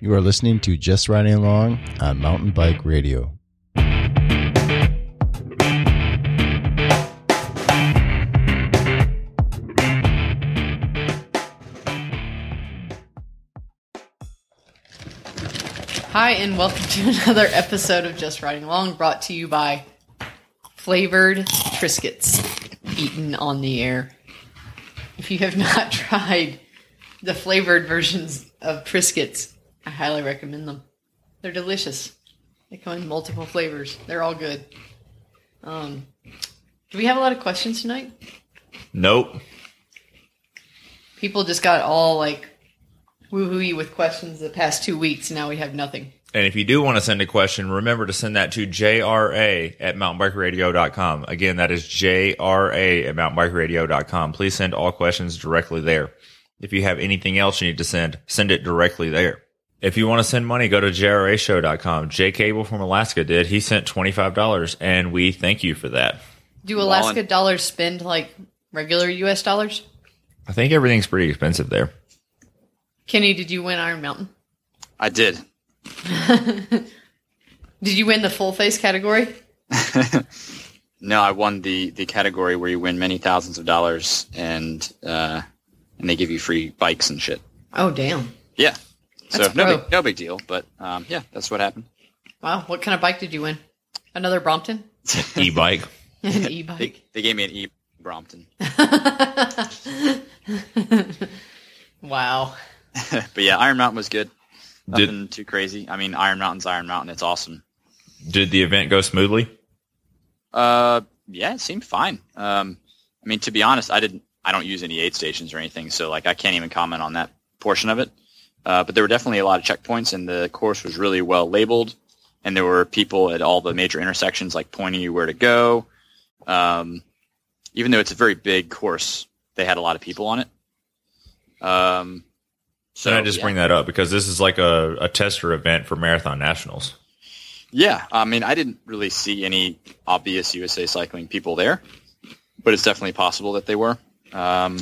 You are listening to Just Riding Along on Mountain Bike Radio. Hi, and welcome to another episode of Just Riding Along, brought to you by Flavored Triscuits, eaten on the air. If you have not tried the flavored versions of Triscuits, I highly recommend them. They're delicious. They come in multiple flavors. They're all good. Um, do we have a lot of questions tonight? Nope. People just got all like woohooey with questions the past two weeks. Now we have nothing. And if you do want to send a question, remember to send that to JRA at mountainbikeradio.com. Again, that is JRA at mountainbikeradio.com. Please send all questions directly there. If you have anything else you need to send, send it directly there. If you want to send money, go to JRAshow.com. Jay Cable from Alaska did. He sent $25 and we thank you for that. Do Alaska dollars spend like regular U.S. dollars? I think everything's pretty expensive there. Kenny, did you win Iron Mountain? I did. Did you win the full face category? No, I won the the category where you win many thousands of dollars and uh, and they give you free bikes and shit. Oh, damn. Yeah. So no big, no big deal, but um, yeah, that's what happened. Wow. What kind of bike did you win? Another Brompton? E-bike. An They, e-bike? they gave me an e Brompton, wow. but yeah, Iron Mountain was good. Did- Nothing too crazy. I mean, Iron Mountain's Iron Mountain. It's awesome. Did the event go smoothly? Uh, yeah, it seemed fine. Um, I mean, to be honest, I didn't. I don't use any aid stations or anything, so like I can't even comment on that portion of it. Uh, but there were definitely a lot of checkpoints, and the course was really well labeled. And there were people at all the major intersections, like pointing you where to go. Um, even though it's a very big course, they had a lot of people on it. Um, So I just yeah. bring that up because this is like a, a tester event for Marathon Nationals. Yeah, I mean, I didn't really see any obvious USA Cycling people there, but it's definitely possible that they were. Um,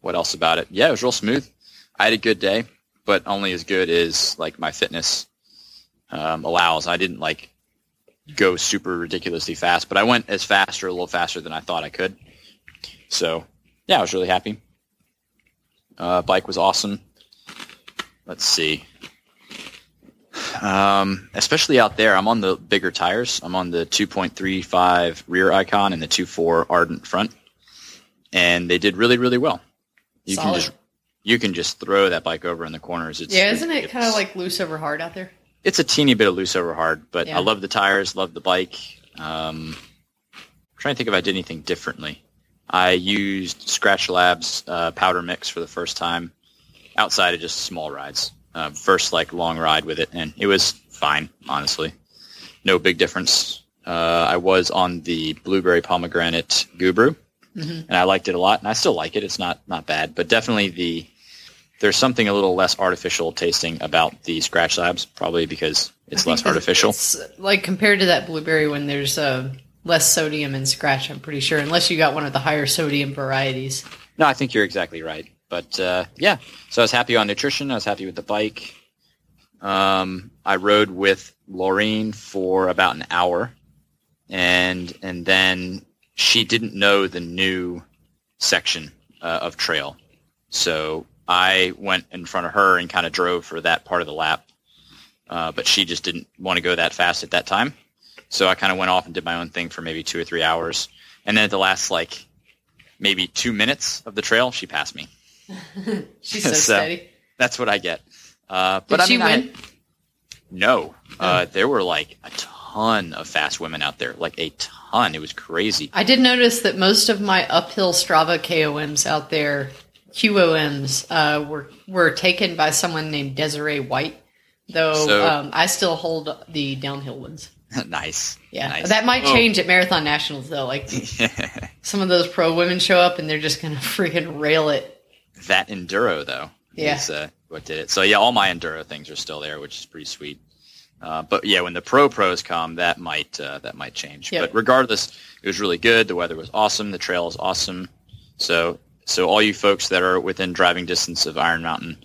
what else about it? Yeah, it was real smooth. I had a good day, but only as good as like my fitness um, allows. I didn't like go super ridiculously fast, but I went as fast or a little faster than I thought I could. So yeah, I was really happy. Uh, bike was awesome. Let's see. Um, especially out there, I'm on the bigger tires. I'm on the 2.35 rear Ikon and the 2.4 Ardent front, and they did really, really well. You Solid. can just you can just throw that bike over in the corners. It's, Yeah, isn't it it's- kind of like loose over hard out there? it's a teeny bit of loose over hard, but Yeah. I love the tires, love the bike. Um, trying to think if I did anything differently. I used Skratch Labs uh, powder mix for the first time outside of just small rides. Uh, first like long ride with it, and it was fine, honestly. No big difference. Uh, I was on the blueberry pomegranate GU Brew, and I liked it a lot, and I still like it. It's not not bad, but definitely the there's something a little less artificial tasting about the Skratch Labs, probably because it's less artificial. It's, like compared to that blueberry when there's uh, less sodium in Skratch, I'm pretty sure, unless you got one of the higher sodium varieties. No, I think you're exactly right. But uh, yeah, so I was happy on nutrition. I was happy with the bike. Um, I rode with Laureen for about an hour, and and then she didn't know the new section uh, of trail, so I went in front of her and kind of drove for that part of the lap. Uh, but she just didn't want to go that fast at that time, so I kind of went off and did my own thing for maybe two or three hours, and then at the last like maybe two minutes of the trail, she passed me. She's so, So, steady. That's what I get. Uh, Did but I she mean, I- win? no, uh, there were like a ton of fast women out there, like a ton. It was crazy. I did notice that most of my uphill Strava KOMs out there, QOMs, uh, were were taken by someone named Desiree White. Though So- um, I still hold the downhill ones. nice. Yeah, Nice. that might Oh. change at Marathon Nationals though. Like some of those pro women show up and they're just gonna freaking rail it. that enduro though Yeah. is uh, what did it. So yeah, all my enduro things are still there, which is pretty sweet. Uh, but yeah, when the pro pros come, that might uh, that might change. Yep. But regardless, it was really good. The weather was awesome. The trail is awesome. So so all you folks that are within driving distance of Iron Mountain,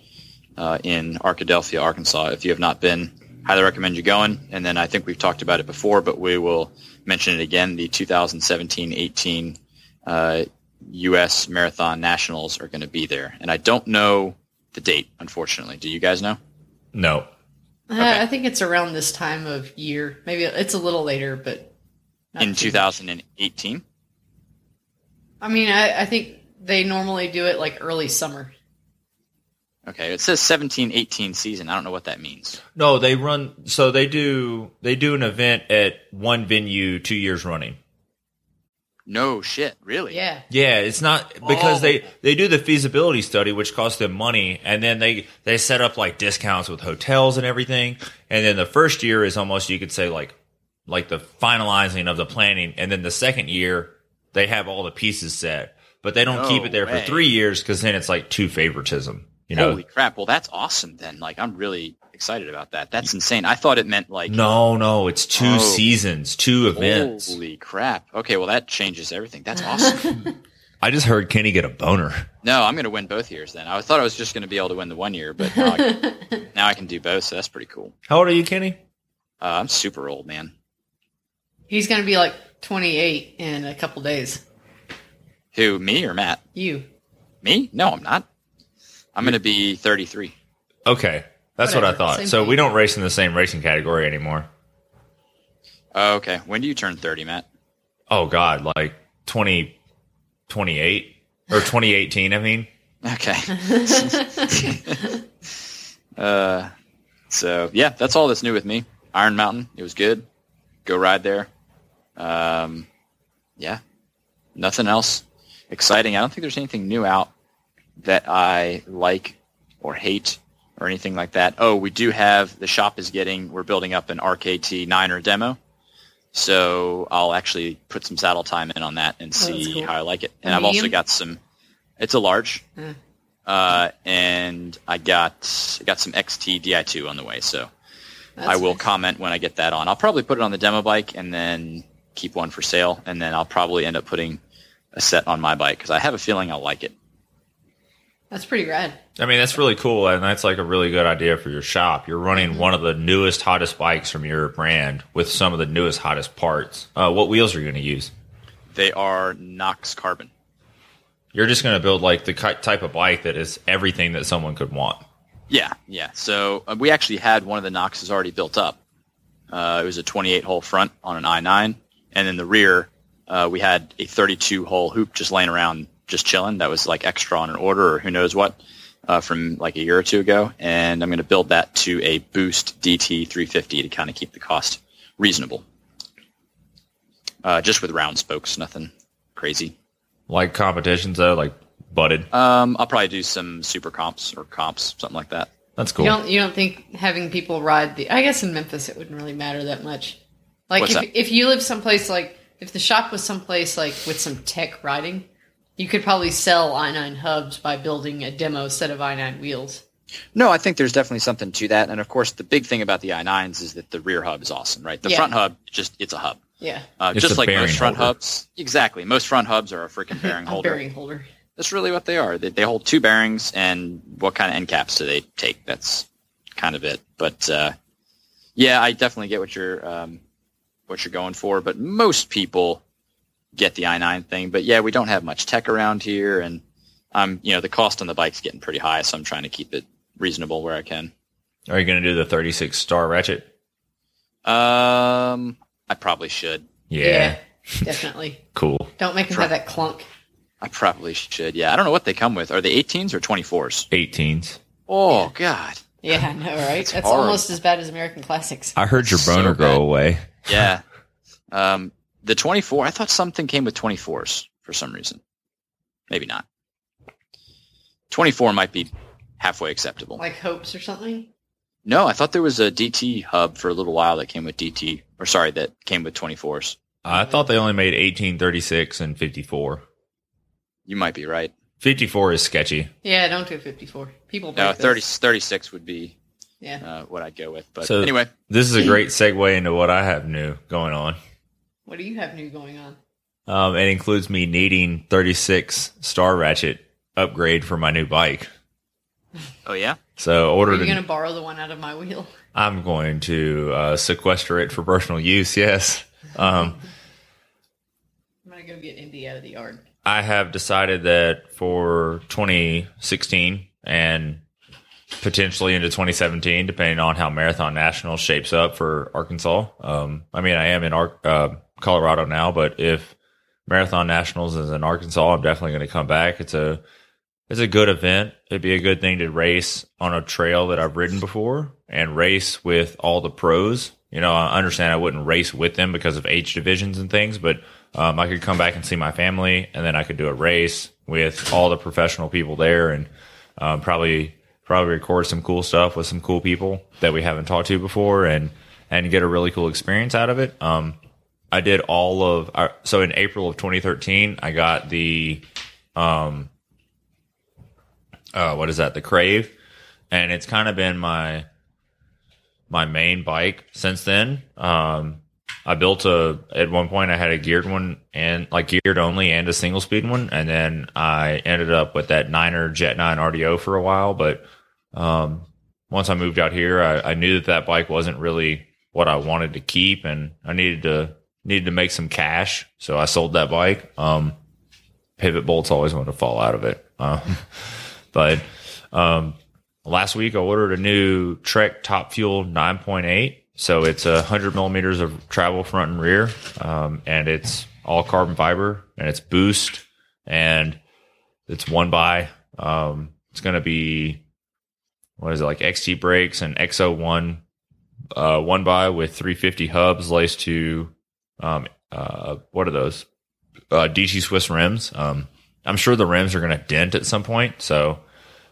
uh, in Arkadelphia, Arkansas. If you have not been, highly recommend you going. And then I think we've talked about it before, but we will mention it again. The 2017-18 uh, U.S. Marathon Nationals are going to be there, and I don't know the date. Unfortunately, do you guys know? No. Uh, I think it's around this time of year. Maybe it's a little later, but not In 2018. I mean, I, I think they normally do it like early summer. Okay, it says 17-18 season. I don't know what that means. No, they run so they do they do an event at one venue two years running. No shit, really? Yeah. Yeah, it's not because Oh. they they do the feasibility study, which costs them money, and then they they set up like discounts with hotels and everything. And then the first year is almost you could say like like the finalizing of the planning, and then the second year they have all the pieces set, but they don't No keep it there way. for three years because then it's like too favoritism. You know? Holy crap! Well, that's awesome. Then, like, I'm really excited about that. That's insane. I thought it meant like no, no, it's two Oh. seasons, two events. Holy crap! Okay, well that changes everything. That's awesome. I just heard Kenny get a boner. no, I'm going to win both years. Then I thought I was just going to be able to win the one year, but now I can, now I can do both. So that's pretty cool. How old are you, Kenny? Uh, I'm super old, man. He's going to be like 28 in a couple days. Who? Me or Matt? You. Me? No, I'm not. I'm going to be 33. Okay, that's what I thought. same So thing. we don't race in the same racing category anymore. Oh, okay. When do you turn 30, Matt? Oh God, like 20, 28 or 2018, I mean. Okay. uh, so yeah, that's all that's new with me. Iron Mountain, it was good. Go ride there. Um, yeah, nothing else exciting. I don't think there's anything new out that I like or hate or anything like that. Oh, we do have the shop is getting. We're building up an RKT Niner demo. So I'll actually put some saddle time in on that and Oh, see cool. how I like it. And I've also got some. It's a large, uh, and I got I got some XT Di2 on the way. So That's I will nice. comment when I get that on. I'll probably put it on the demo bike and then keep one for sale, and then I'll probably end up putting a set on my bike because I have a feeling I'll like it. That's pretty rad. I mean, that's really cool, and that's like a really good idea for your shop. You're running one of the newest, hottest bikes from your brand with some of the newest, hottest parts. Uh, what wheels are you going to use? They are Nox Carbon. You're just going to build like the type of bike that is everything that someone could want. Yeah, yeah. So uh, we actually had one of the Noxes already built up. Uh, it was a 28 hole front on an i9, and in the rear, uh, we had a 32 hole hoop just laying around, just chilling. That was like extra on an order or who knows what uh, from like a year or two ago. And I'm going to build that to a Boost DT 350 to kind of keep the cost reasonable. Uh, just with round spokes, nothing crazy. Like competitions though, like butted. Um, I'll probably do some super comps or comps, something like that. That's cool. You don't you don't think having people ride the I guess in Memphis it wouldn't really matter that much. Like What's if that? if you live someplace like if the shop was someplace like with some tech riding, you could probably sell i9 hubs by building a demo set of i9 wheels. No, I think there's definitely something to that. And of course, the big thing about the i9s is that the rear hub is awesome, right? The Yeah. front hub, just it's a hub. Yeah. Uh, It's just a like bearing most front holder. hubs. Exactly. Most front hubs are a freaking bearing A holder. bearing holder. That's really what they are. They, they hold two bearings, and what kind of end caps do they take? That's kind of it. But uh, yeah, I definitely get what you're um, what you're going for. But most people get the i9 thing. But yeah, we don't have much tech around here, and um, you know, the cost on the bike's getting pretty high, so I'm trying to keep it reasonable where I can. Are you going to do the 36 star ratchet? Um, I probably should. Yeah. definitely. Cool. Don't make them Try- have that clunk. I probably should. Yeah, I don't know what they come with. Are they 18s or 24s? 18s. Oh God. Yeah, I know, right? That's horrible. almost as bad as American Classics. I heard your boner bad. go away. Yeah. um, the 24. I thought something came with 24s for some reason. Maybe not. 24 might be halfway acceptable. Like hopes or something. no, I thought there was a DT hub for a little while that came with DT, or sorry, that came with 24s. I thought they only made 18, 36, and 54. You might be right. 54 is sketchy. Yeah, don't do 54. People break No, 30, 36 would be Yeah. uh, what I'd go with. But So- anyway, This is a great segue into what I have new going on. What do you have new going on? Um, it includes me needing 36 star ratchet upgrade for my new bike. Oh yeah. So Are ordered. you going to borrow the one out of my wheel? I'm going to uh, sequester it for personal use. Yes. Um, I'm going to go get Indy out of the yard. I have decided that for 2016 and potentially into 2017, depending on how Marathon National shapes up for Arkansas. Um, I mean, I am in Ar- uh, Colorado now, but if Marathon Nationals is in Arkansas, I'm definitely going to come back. It's a it's a good event. It'd be a good thing to race on a trail that I've ridden before and race with all the pros. You know, I understand I wouldn't race with them because of age divisions and things, but um, I could come back and see my family, and then I could do a race with all the professional people there, and um, probably probably record some cool stuff with some cool people that we haven't talked to before, and and get a really cool experience out of it. Um, I did all of uh, so in April of 2013, I got the um, uh, what is that? The Crave, and it's kind of been my my main bike since then. Um, I built a at one point I had a geared one and like geared only and a single speed one, and then I ended up with that Niner Jet Nine RDO for a while. But um, once I moved out here, I, I knew that that bike wasn't really what I wanted to keep, and I needed to needed to make some cash, so I sold that bike. Um, pivot bolts always want to fall out of it. Um, but um, last week I ordered a new Trek Top Fuel 9.8. So it's a hundred millimeters of travel front and rear, um, and it's all carbon fiber, and it's boost, and it's one by. Um, it's going to be what is it like XT brakes and XO1 uh, one by with 350 hubs laced to um, uh, what are those uh, DT Swiss rims. Um, I'm sure the rims are going to dent at some point, so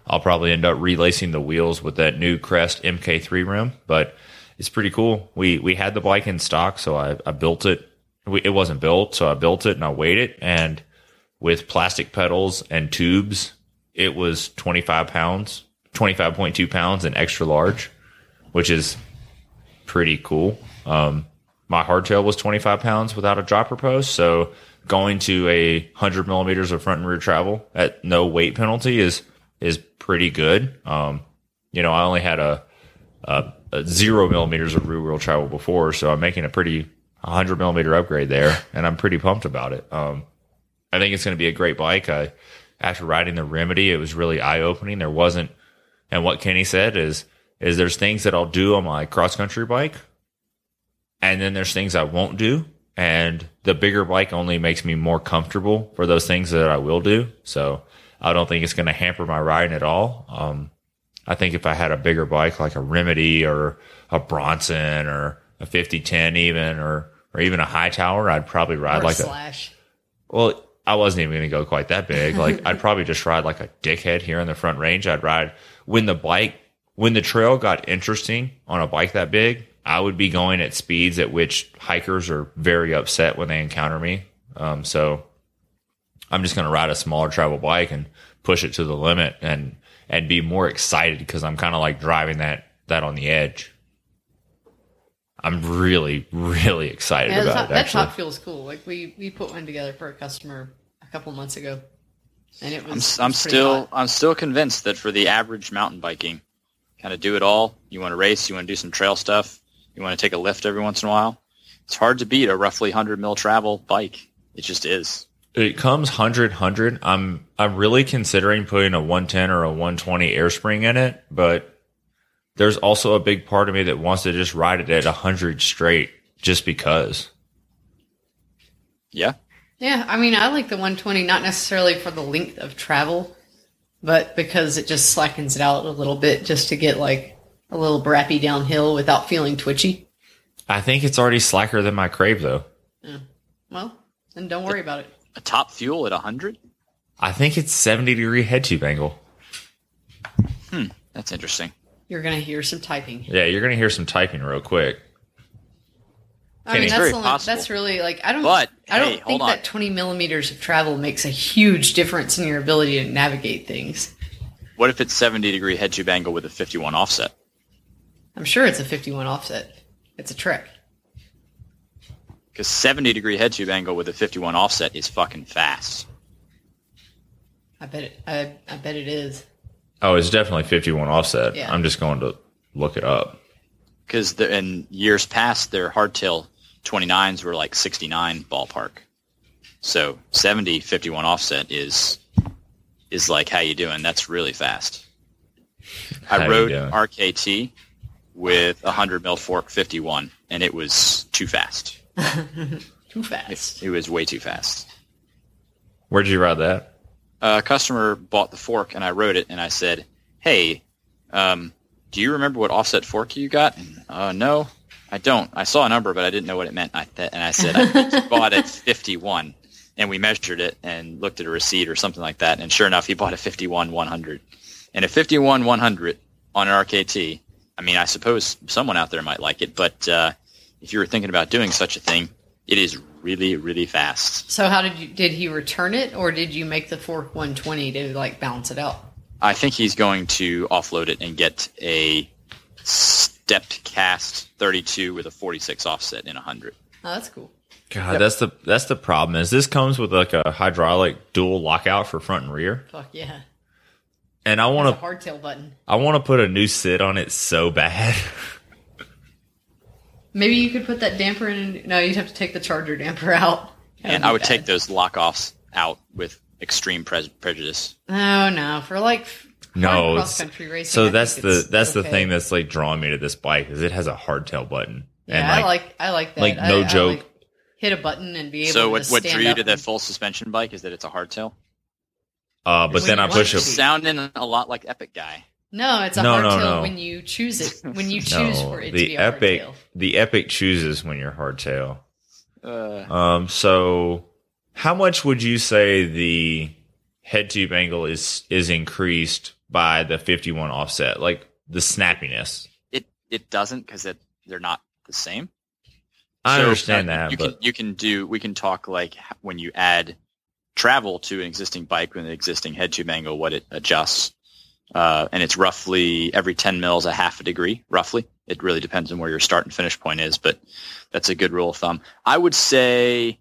I'll probably end up relacing the wheels with that new Crest MK3 rim. But it's pretty cool. We we had the bike in stock, so I, I built it. We, it wasn't built, so I built it and I weighed it, and with plastic pedals and tubes, it was 25 pounds, 25.2 pounds, and extra large, which is pretty cool. Um, my hardtail was 25 pounds without a dropper post, so going to a 100 millimeters of front and rear travel at no weight penalty is is pretty good. Um, you know, I only had a, a, a zero millimeters of rear wheel travel before, so I'm making a pretty 100 millimeter upgrade there, and I'm pretty pumped about it. Um, I think it's going to be a great bike. I, after riding the Remedy, it was really eye opening. There wasn't, and what Kenny said is, is there's things that I'll do on my cross country bike, and then there's things I won't do. And the bigger bike only makes me more comfortable for those things that I will do. So I don't think it's going to hamper my riding at all. Um, I think if I had a bigger bike like a Remedy or a Bronson or a 5010 even, or, or even a Hightower, I'd probably ride Or a like a, slash. well, I wasn't even going to go quite that big. Like I'd probably just ride like a dickhead here in the front range. I'd ride when the bike, when the trail got interesting on a bike that big, I would be going at speeds at which hikers are very upset when they encounter me. Um, so I'm just going to ride a smaller travel bike and push it to the limit and, and be more excited because I'm kind of like driving that, that on the edge. I'm really, really excited Yeah, about top, it. that Actually, top fuel's cool. Like we we put one together for a customer a couple months ago, and it was. I'm, it s- I'm still hot. I'm still convinced that for the average mountain biking, kind of do it all. You want to race, you want to do some trail stuff, you want to take a lift every once in a while. It's hard to beat a roughly 100 mil travel bike. It just is. it comes 100 100 i'm i'm really considering putting a 110 or a 120 air spring in it but there's also a big part of me that wants to just ride it at 100 straight just because Yeah. Yeah, I mean, I like the 120 not necessarily for the length of travel, but because it just slackens it out a little bit, just to get like a little brappy downhill without feeling twitchy. i think it's already slacker than my crave though Well, then don't worry about it. A top fuel at 100? i think it's 70 degree head tube angle Hmm, That's interesting. You're gonna hear some typing. yeah you're gonna hear some typing real quick I mean, that's the only, that's really like I don't. But, I don't hey, think hold on. that 20 millimeters of travel makes a huge difference in your ability to navigate things. What if it's 70 degree head tube angle with a 51 offset? I'm sure it's a 51 offset. It's a trick. Because 70 degree head tube angle with a 51 offset is fucking fast. I bet it. I, I bet it is. Oh, it's definitely 51 offset. Yeah. I'm just going to look it up. because in years past their hardtail 29s were like 69 ballpark so 70 51 offset is is like how you doing that's really fast How i you rode rkt with a 100 mil fork 51 and it was too fast Too fast. it was way too fast Where'd you ride that? a customer bought the fork and I rode it and I said, "Hey, um, do you remember what offset fork you got?" And, uh, no, I don't. I saw a number, but I didn't know what it meant. I th- and I said, "I think you bought at 51." And we measured it and looked at a receipt or something like that. And sure enough, he bought a 51 100. And a 51 100 on an RKT. I mean, I suppose someone out there might like it, but uh, if you were thinking about doing such a thing, it is really, really fast. So how did you did he return it or did you make the fork 120 to like balance it out? I think he's going to offload it and get a stepped cast 32 with a 46 offset in 100. Oh, that's cool. God, that's the that's the problem. Is this comes with like a hydraulic dual lockout for front and rear, Fuck yeah. And I That's a want to hardtail button. I want to put a new sit on it so bad. Maybe you could put that damper in. No, you'd have to take the charger damper out. That And I would bad. take those lock offs out with extreme pre- prejudice. No, no, for like no, cross country racing. so I that's the it's that's the thing that's like drawing me to this bike is it has a hardtail button. Yeah, and I like I like that. like, no I joke. like hit a button and be able So to what, just what drew you up to that full suspension bike is that it's a hardtail? Uh, but when then I push to a be. Sounding a lot like Epic Guy. No, it's a No, no, hardtail no. when you choose it. When you choose no, for it to the be a epic hardtail. the epic chooses when you're hardtail. Uh, Um, so how much would you say the head tube angle is is increased by the 51 offset? Like the snappiness. it it doesn't because it they're not the same. I So, understand uh, that, You but can you can do we can talk like when you add travel to an existing bike with an existing head tube angle, what it adjusts, uh, and it's roughly every ten mils a half a degree, roughly. It really depends on where your start and finish point is, but that's a good rule of thumb. I would say,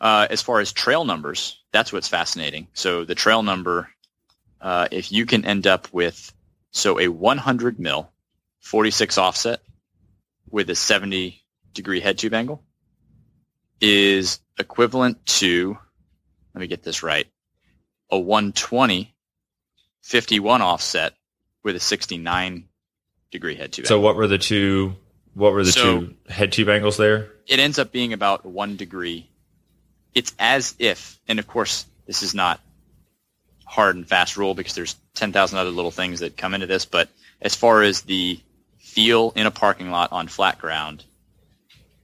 uh, as far as trail numbers, that's what's fascinating. So the trail number, uh, if you can end up with so a 100 mil, 46 offset with a 70 degree head tube angle is equivalent to, let me get this right, a 120 51 offset with a 69 degree head tube so angle. what were the two what were the So- two head tube angles there? It ends up being about one degree. It's as if, and of course, this is not hard and fast rule because there's 10,000 other little things that come into this, but as far as the feel in a parking lot on flat ground,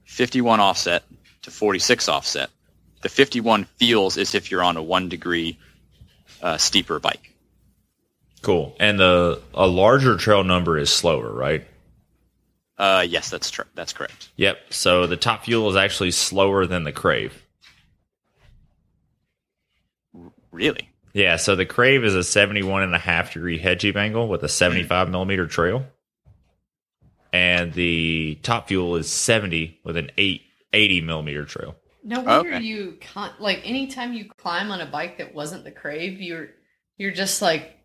51 offset to 46 offset. The 51 feels as if you're on a one degree uh, steeper bike. Cool. And the a larger trail number is slower, right? Uh, yes, that's tr- that's correct. Yep. So the top fuel is actually slower than the Crave. Really? Yeah, so the Crave is a 71 and a half degree head tube angle with a 75 millimeter trail. And the top fuel is 70 with an 8, 80 millimeter trail. No oh, wonder Okay. you can't like anytime you climb on a bike that wasn't the Crave, you're you're just like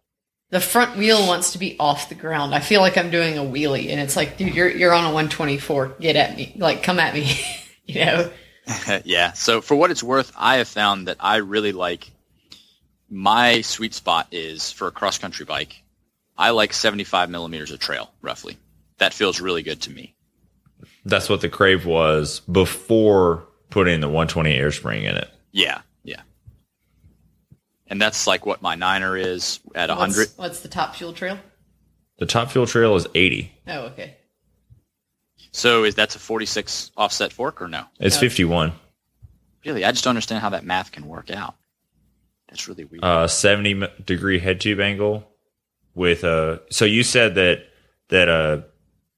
the front wheel wants to be off the ground. I feel like I'm doing a wheelie, and it's like, dude, you're you're on a 124. Get at me, like come at me, you know. yeah. So for what it's worth, I have found that I really like my sweet spot is for a cross country bike. I like 75 millimeters of trail, roughly. That feels really good to me. That's what the Crave was before putting the 120 air spring in it. Yeah, yeah. And that's like what my Niner is at 100. What's, what's the top fuel trail? The top fuel trail is 80. Oh, okay. So is that's a 46 offset fork or no? It's No. 51. Really, I just don't understand how that math can work out. That's really weird. Uh 70 degree head tube angle with a so you said that that a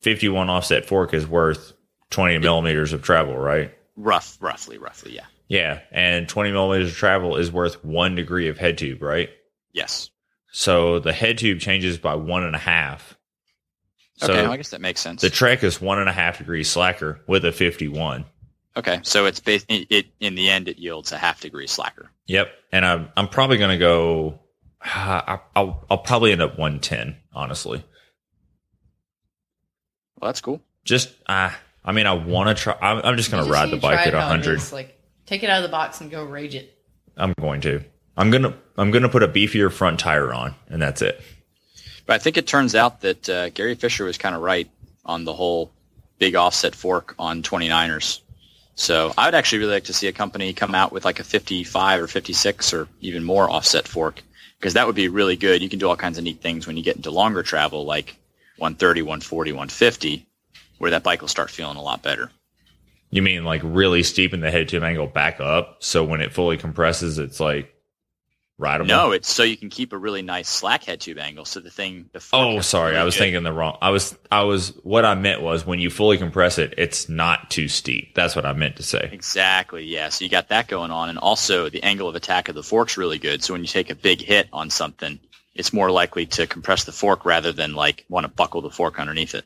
51 offset fork is worth 20 millimeters of travel, right? Rough, roughly, roughly, yeah. Yeah, and 20 millimeters of travel is worth one degree of head tube, right? Yes. So the head tube changes by one and a half. So okay, I guess that makes sense. the Trek is one and a half degrees slacker with a 51. okay, so it's based it, it in the end it yields a half degree slacker. Yep, and I'm I'm probably gonna go. I, I'll I'll probably end up 110, honestly. Well, that's cool. Just uh, I mean, I want to try. I'm, I'm just going to ride the bike at it how it 100. is, Like, take it out of the box and go rage it. I'm going to. I'm gonna I'm gonna put a beefier front tire on, and that's it. But I think it turns out that uh, Gary Fisher was kind of right on the whole big offset fork on 29ers. So I would actually really like to see a company come out with like a 55 or 56 or even more offset fork because that would be really good. You can do all kinds of neat things when you get into longer travel like 130, 140, 150 where that bike will start feeling a lot better. You mean like really steepen the head tube angle back up, so when it fully compresses, it's like rideable? No, it's so you can keep a really nice slack head tube angle. So the thing, the Oh, sorry. really I was good- thinking the wrong. I was, I was, what I meant was when you fully compress it, it's not too steep. That's what I meant to say. Exactly. Yeah. So you got that going on, and also the angle of attack of the fork's really good. So when you take a big hit on something, it's more likely to compress the fork rather than like want to buckle the fork underneath it,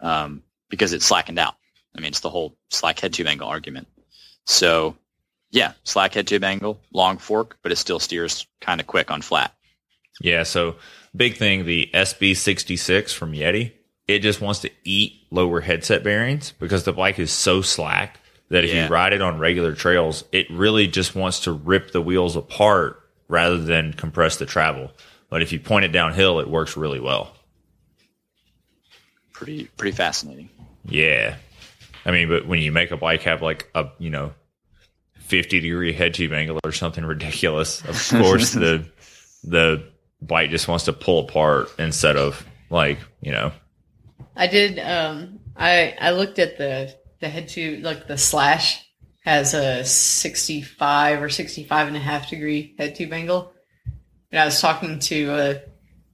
um, because it's slackened out. I mean, it's the whole slack head tube angle argument. So, yeah, slack head tube angle, long fork, but it still steers kind of quick on flat. Yeah. So big thing, the SB66 from Yeti, it just wants to eat lower headset bearings because the bike is so slack that if Yeah. you ride it on regular trails, it really just wants to rip the wheels apart rather than compress the travel. But if you point it downhill, it works really well. Pretty, pretty fascinating. Yeah. I mean, but when you make a bike have like a, you know, 50 degree head tube angle or something ridiculous, of course the the bike just wants to pull apart instead of like, you know, I did. Um, I I looked at the the head tube, like the slash has a 65 or 65 and a half degree head tube angle. And I was talking to uh,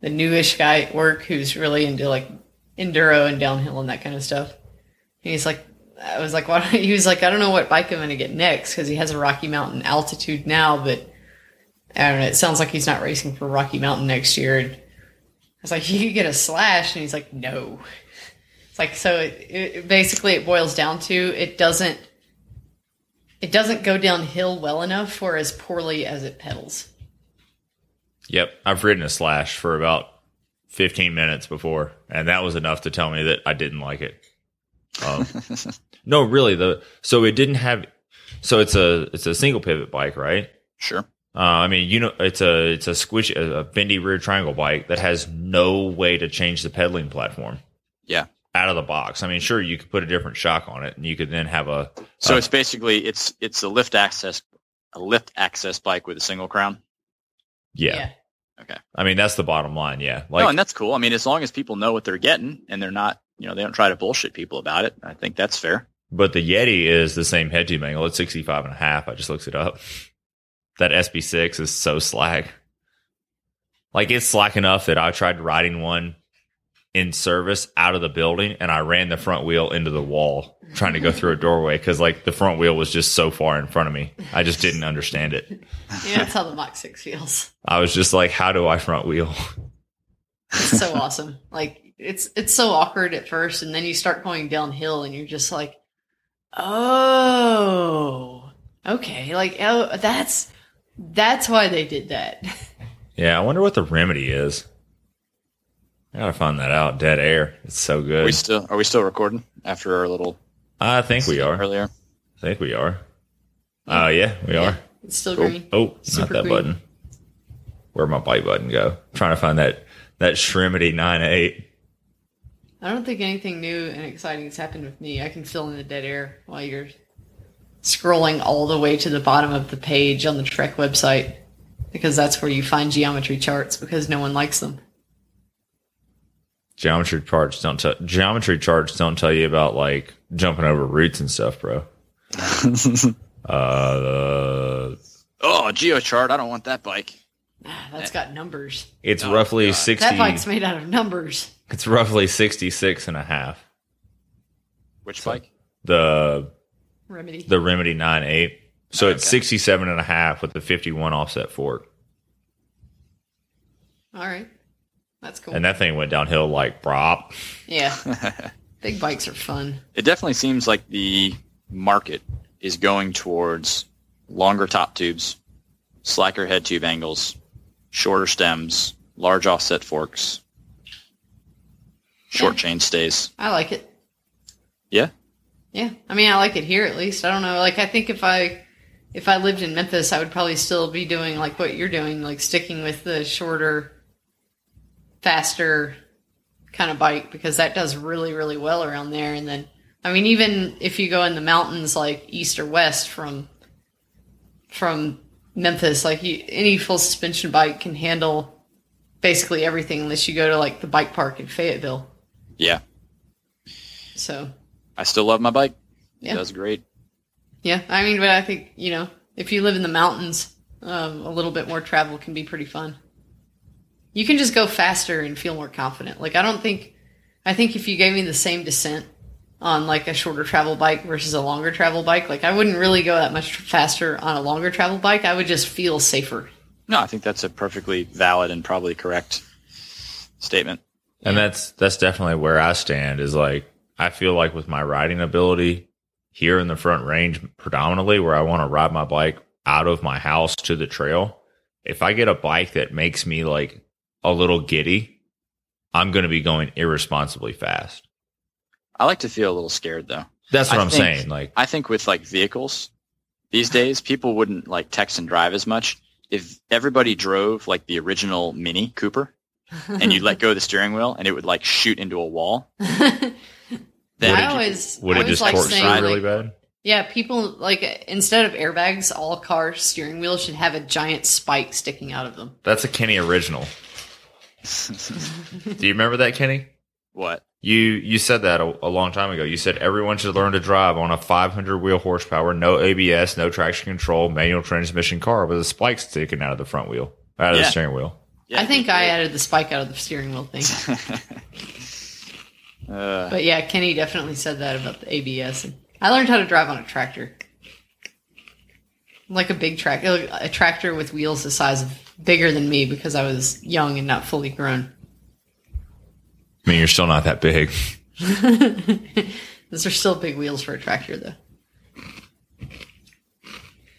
the newish guy at work who's really into like enduro and downhill and that kind of stuff. And he's like, I was like, what? He was like, I don't know what bike I'm going to get next because he has a Rocky Mountain altitude now, but I don't know. It sounds like he's not racing for Rocky Mountain next year. And I was like, you could get a slash, and he's like, no. It's like so. It, it basically it boils down to it doesn't it doesn't go downhill well enough for as poorly as it pedals. yep, I've ridden a slash for about 15 minutes before, and that was enough to tell me that I didn't like it. Um, no, really, the so it didn't have so it's a it's a single pivot bike, right? Sure. Uh, I mean, you know, it's a it's a squishy, a bendy rear triangle bike that has no way to change the pedaling platform Yeah. out of the box. I mean, sure, you could put a different shock on it, and you could then have a So Uh, it's basically it's it's a lift access a lift access bike with a single crown. yeah. Okay. I mean, that's the bottom line. Yeah, no, like and that's cool. I mean, as long as people know what they're getting and they're not, you know, they don't try to bullshit people about it. I think that's fair. But the Yeti is the same head tube angle. It's 65 and a half. I just looked it up. That SB6 is so slack. Like it's slack enough that I tried riding one in service out of the building and I ran the front wheel into the wall trying to go through a doorway because like the front wheel was just so far in front of me. I just didn't understand it. Yeah, that's how the Mach Six feels. I was just like, how do I front wheel? It's so awesome. Like it's it's so awkward at first, and then you start going downhill, and you're just like, oh, okay, like oh, that's that's why they did that. Yeah, I wonder what the remedy is. I gotta find that out. Dead air. It's so Are good. we still are we still recording after our little I think we are. earlier? I think we are. Oh yeah, we are. It's still Oh, green. oh, oh not that green. button. Where'd my bite button go? I'm trying to find that that Shrimity nine eight. I don't think anything new and exciting has happened with me. I can fill in the dead air while you're scrolling all the way to the bottom of the page on the Trek website because that's where you find geometry charts because no one likes them. Geometry charts don't tell geometry charts don't tell you about like jumping over roots and stuff, bro. uh, Oh, GeoChart. I don't want that bike. Ah, That's got numbers. it's Oh, roughly God. sixty. That bike's made out of numbers. It's roughly 66 and a half. Which So- bike? The Remedy. the Remedy nine eight. So it's Okay. 67 and a half with the 51 offset fork. All right. That's cool. And that thing went downhill like brop. yeah. Big bikes are fun. It definitely seems like the market is going towards longer top tubes, slacker head tube angles, shorter stems, large offset forks, short Yeah. chain stays. I like it. Yeah. Yeah, I mean, I like it here at least. I don't know. Like, I think if I if I lived in Memphis, I would probably still be doing like what you're doing, like sticking with the shorter, faster kind of bike because that does really really well around there. And then, I mean, even if you go in the mountains, like east or west from from Memphis, like you, any full suspension bike can handle basically everything unless you go to like the bike park in Fayetteville. Yeah. So I still love my bike. It Yeah. does great. Yeah, I mean, but I think you know, if you live in the mountains, um, a little bit more travel can be pretty fun. You can just go faster and feel more confident. Like I don't think, I think if you gave me the same descent on like a shorter travel bike versus a longer travel bike, like I wouldn't really go that much faster on a longer travel bike. I would just feel safer. No, I think that's a perfectly valid and probably correct statement. And that's that's definitely where I stand. Is like I feel like with my riding ability here in the front range, predominantly where I want to ride my bike out of my house to the trail. If I get a bike that makes me like a little giddy, I'm going to be going irresponsibly fast. I like to feel a little scared though. That's what I am think- saying. Like I think with like vehicles these days, people wouldn't like text and drive as much if everybody drove like the original Mini Cooper and you let go of the steering wheel and it would like shoot into a wall. Then I it- always, would I it always just like torque saying, through like, really bad? Yeah, people like instead of airbags, all car steering wheels should have a giant spike sticking out of them. That's a Kenny original. Do you remember that, Kenny? what? You you said that a, a long time ago. You said everyone should learn to drive on a 500 wheel horsepower, no ABS, no traction control, manual transmission car with a spike sticking out of the front wheel, out of the steering wheel. Yeah, I think I added the spike out of the steering wheel thing. Uh, But yeah, Kenny definitely said that about the ABS. I learned how to drive on a tractor, like a big tractor, a tractor with wheels the size of bigger than me because I was young and not fully grown. I mean, you're still not that big. Those are still big wheels for a tractor, though.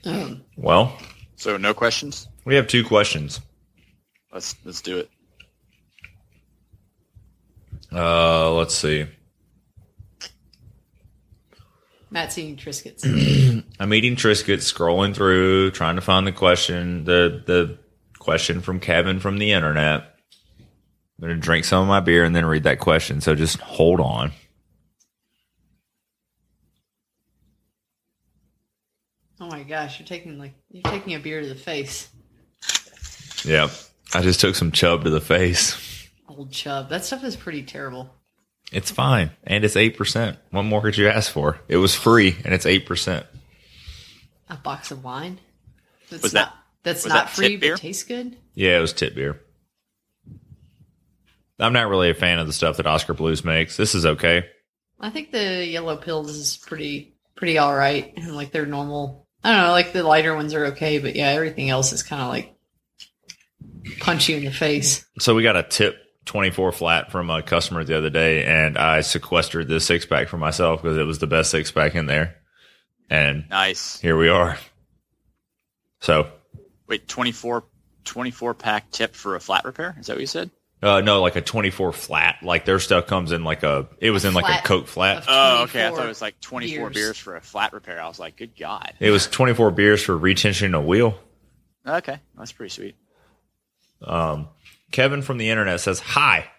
Um, Well, so no questions. we have two questions. Let's let's do it. Uh, let's see. Matt's eating Triscuits. I'm eating Triscuits, scrolling through, trying to find the question, the the question from Kevin from the internet. I'm gonna drink some of my beer and then read that question. So just hold on. oh my gosh, you're taking like you're taking a beer to the face. Yep. I just took some chub to the face. Old chub. That stuff is pretty terrible. It's fine. And it's 8%. What more could you ask for? It was free and it's 8%. A box of wine. That's Was not, that- that's was not that free beer? but tastes good. Yeah, it was tit beer. I'm not really a fan of the stuff that Oskar Blues makes. This is okay. I think the Yella Pils is pretty pretty all right, and like they're normal. I don't know, like the lighter ones are okay, but yeah, everything else is kind of like punch you in the face. So we got a tip 24 flat from a customer the other day, and I sequestered this six pack for myself because it was the best six pack in there. And Nice. here we are. So, Wait, 24, 24 pack tip for a flat repair? Is that what you said? uh, no, like a 24 flat. Like their stuff comes in like a, it was in like a Coke flat. Oh, okay. I thought it was like 24 beers. beers. for a flat repair. I was like, good God. It was 24 beers for retensioning a wheel. Okay. That's pretty sweet. Um, Kevin from the internet says, Hi.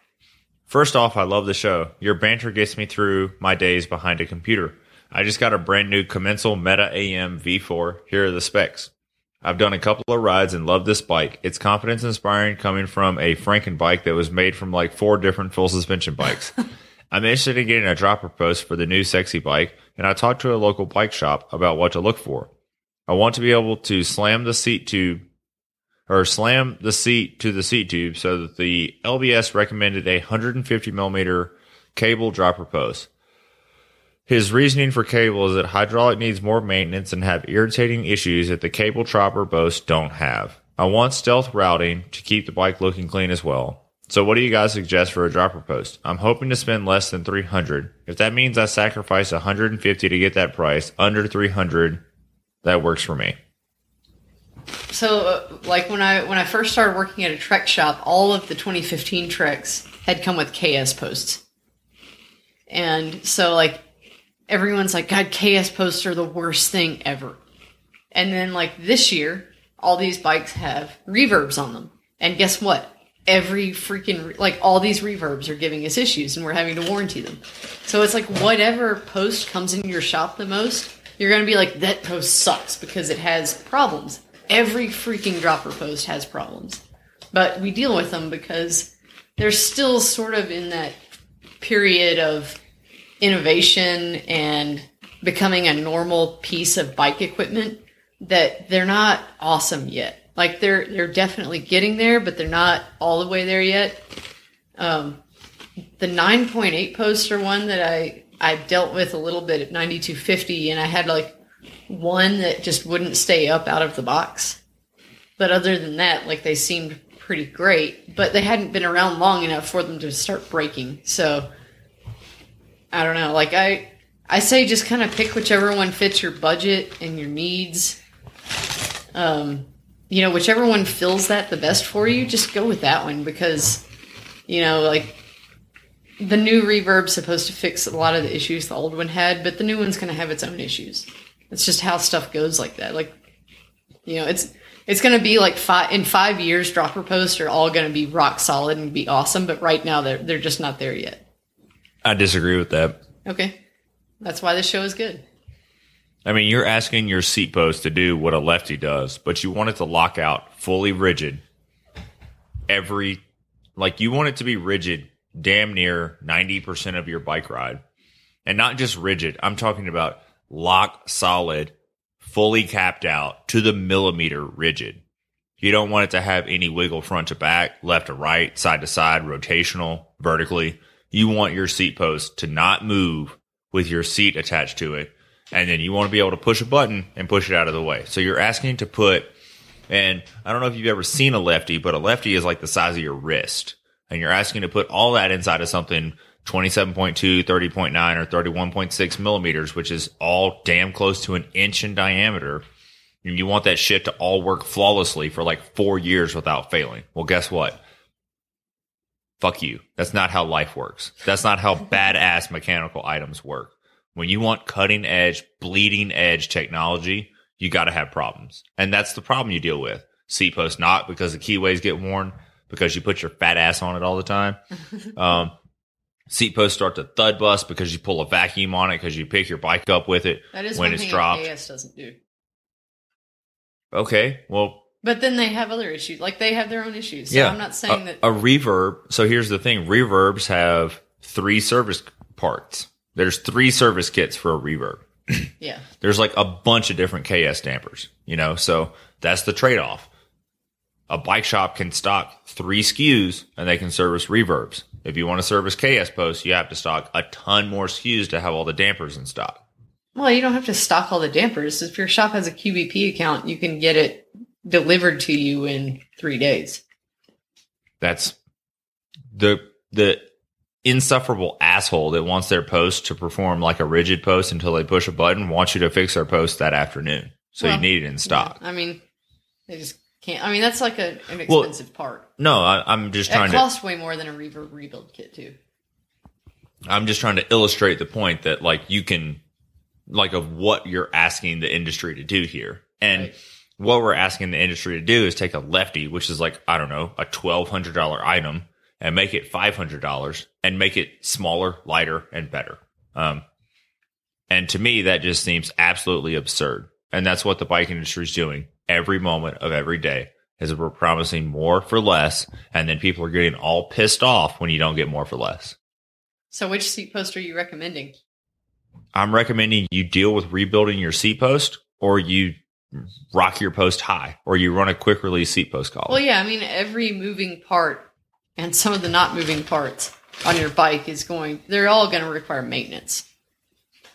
First off, I love the show. Your banter gets me through my days behind a computer. I just got a brand new Commencal Meta AM V4. Here are the specs. I've done a couple of rides and love this bike. It's confidence inspiring coming from a Franken bike that was made from like four different full suspension bikes. I'm interested in getting a dropper post for the new sexy bike, and I talked to a local bike shop about what to look for. I want to be able to slam the seat tube or slam the seat to the seat tube so that the LBS recommended a 150 millimeter cable dropper post. His reasoning for cable is that hydraulic needs more maintenance and have irritating issues that the cable dropper posts don't have. I want stealth routing to keep the bike looking clean as well. So what do you guys suggest for a dropper post? I'm hoping to spend less than 300. If that means I sacrifice 150 to get that price, under 300, that works for me. so uh, like when I when I first started working at a Trek shop, all of the 2015 Treks had come with KS posts, and so like everyone's like, God, KS posts are the worst thing ever. And then like this year, all these bikes have reverbs on them, and guess what? Every freaking like all these reverbs are giving us issues, and we're having to warranty them. So it's like whatever post comes in your shop the most, you're going to be like, that post sucks because it has problems. Every freaking dropper post has problems. But we deal with them because they're still sort of in that period of innovation and becoming a normal piece of bike equipment that they're not awesome yet. Like they're they're definitely getting there, but they're not all the way there yet. Um, the 9.8 poster one that I I dealt with a little bit at 9250, and I had like one that just wouldn't stay up out of the box. But other than that, like they seemed pretty great, but they hadn't been around long enough for them to start breaking. So I don't know. Like I I say just kind of pick whichever one fits your budget and your needs. Um you know, whichever one fills that the best for you, just go with that one because you know, like the new reverb's supposed to fix a lot of the issues the old one had, but the new one's going to have its own issues. It's just how stuff goes like that. Like, you know, it's it's going to be like five in five years. Dropper posts are all going to be rock solid and be awesome, but right now they're they're just not there yet. I disagree with that. Okay, that's why this show is good. I mean, you're asking your seat post to do what a lefty does, but you want it to lock out fully rigid every, like, you want it to be rigid damn near 90% of your bike ride. And not just rigid, I'm talking about lock solid, fully capped out to the millimeter rigid. You don't want it to have any wiggle front to back, left to right, side to side, rotational, vertically. You want your seat post to not move with your seat attached to it. And then you want to be able to push a button and push it out of the way. So you're asking to put, and I don't know if you've ever seen a lefty, but a lefty is like the size of your wrist. And you're asking to put all that inside of something 27.2, 30.9, or 31.6 millimeters, which is all damn close to an inch in diameter. And you want that shit to all work flawlessly for like four years without failing. Well, guess what? Fuck you. That's not how life works. That's not how badass mechanical items work. When you want cutting edge, bleeding edge technology, you got to have problems. And that's the problem you deal with. Seat post not because the keyways get worn, because you put your fat ass on it all the time. Um, seat posts start to thud bust because you pull a vacuum on it because you pick your bike up with it That is when it's dropped. AS doesn't do. Okay, well, But then they have other issues. Like they have their own issues. So I'm not saying a, that. a reverb. So here's the thing: reverbs have three service parts. There's three service kits for a reverb. yeah. There's like a bunch of different KS dampers, you know. So that's the trade off. A bike shop can stock three SKUs and they can service reverbs. If you want to service KS posts, you have to stock a ton more SKUs to have all the dampers in stock. Well, you don't have to stock all the dampers. If your shop has a QBP account, you can get it delivered to you in three days. That's the the insufferable asshole that wants their post to perform like a rigid post until they push a button wants you to fix their post that afternoon. So Well, you need it in stock. I mean, they just can't. I mean, that's like a, an Well, expensive part. No, I, I'm just trying It to costs way more than a reverb rebuild kit too. I'm just trying to illustrate the point that like you can like of what you're asking the industry to do here. And Right. What we're asking the industry to do is take a lefty, which is like, I don't know, a twelve hundred dollar item and make it five hundred dollars and make it smaller, lighter, and better. Um and to me that just seems absolutely absurd. And that's what the bike industry is doing every moment of every day. Is we're promising more for less, and then people are getting all pissed off when you don't get more for less. So, which seat post are you recommending? I'm recommending you deal with rebuilding your seat post or you rock your post high or you run a quick release seat post collar. Well, yeah, I mean, every moving part and some of the not moving parts on your bike is going, they're all going to require maintenance.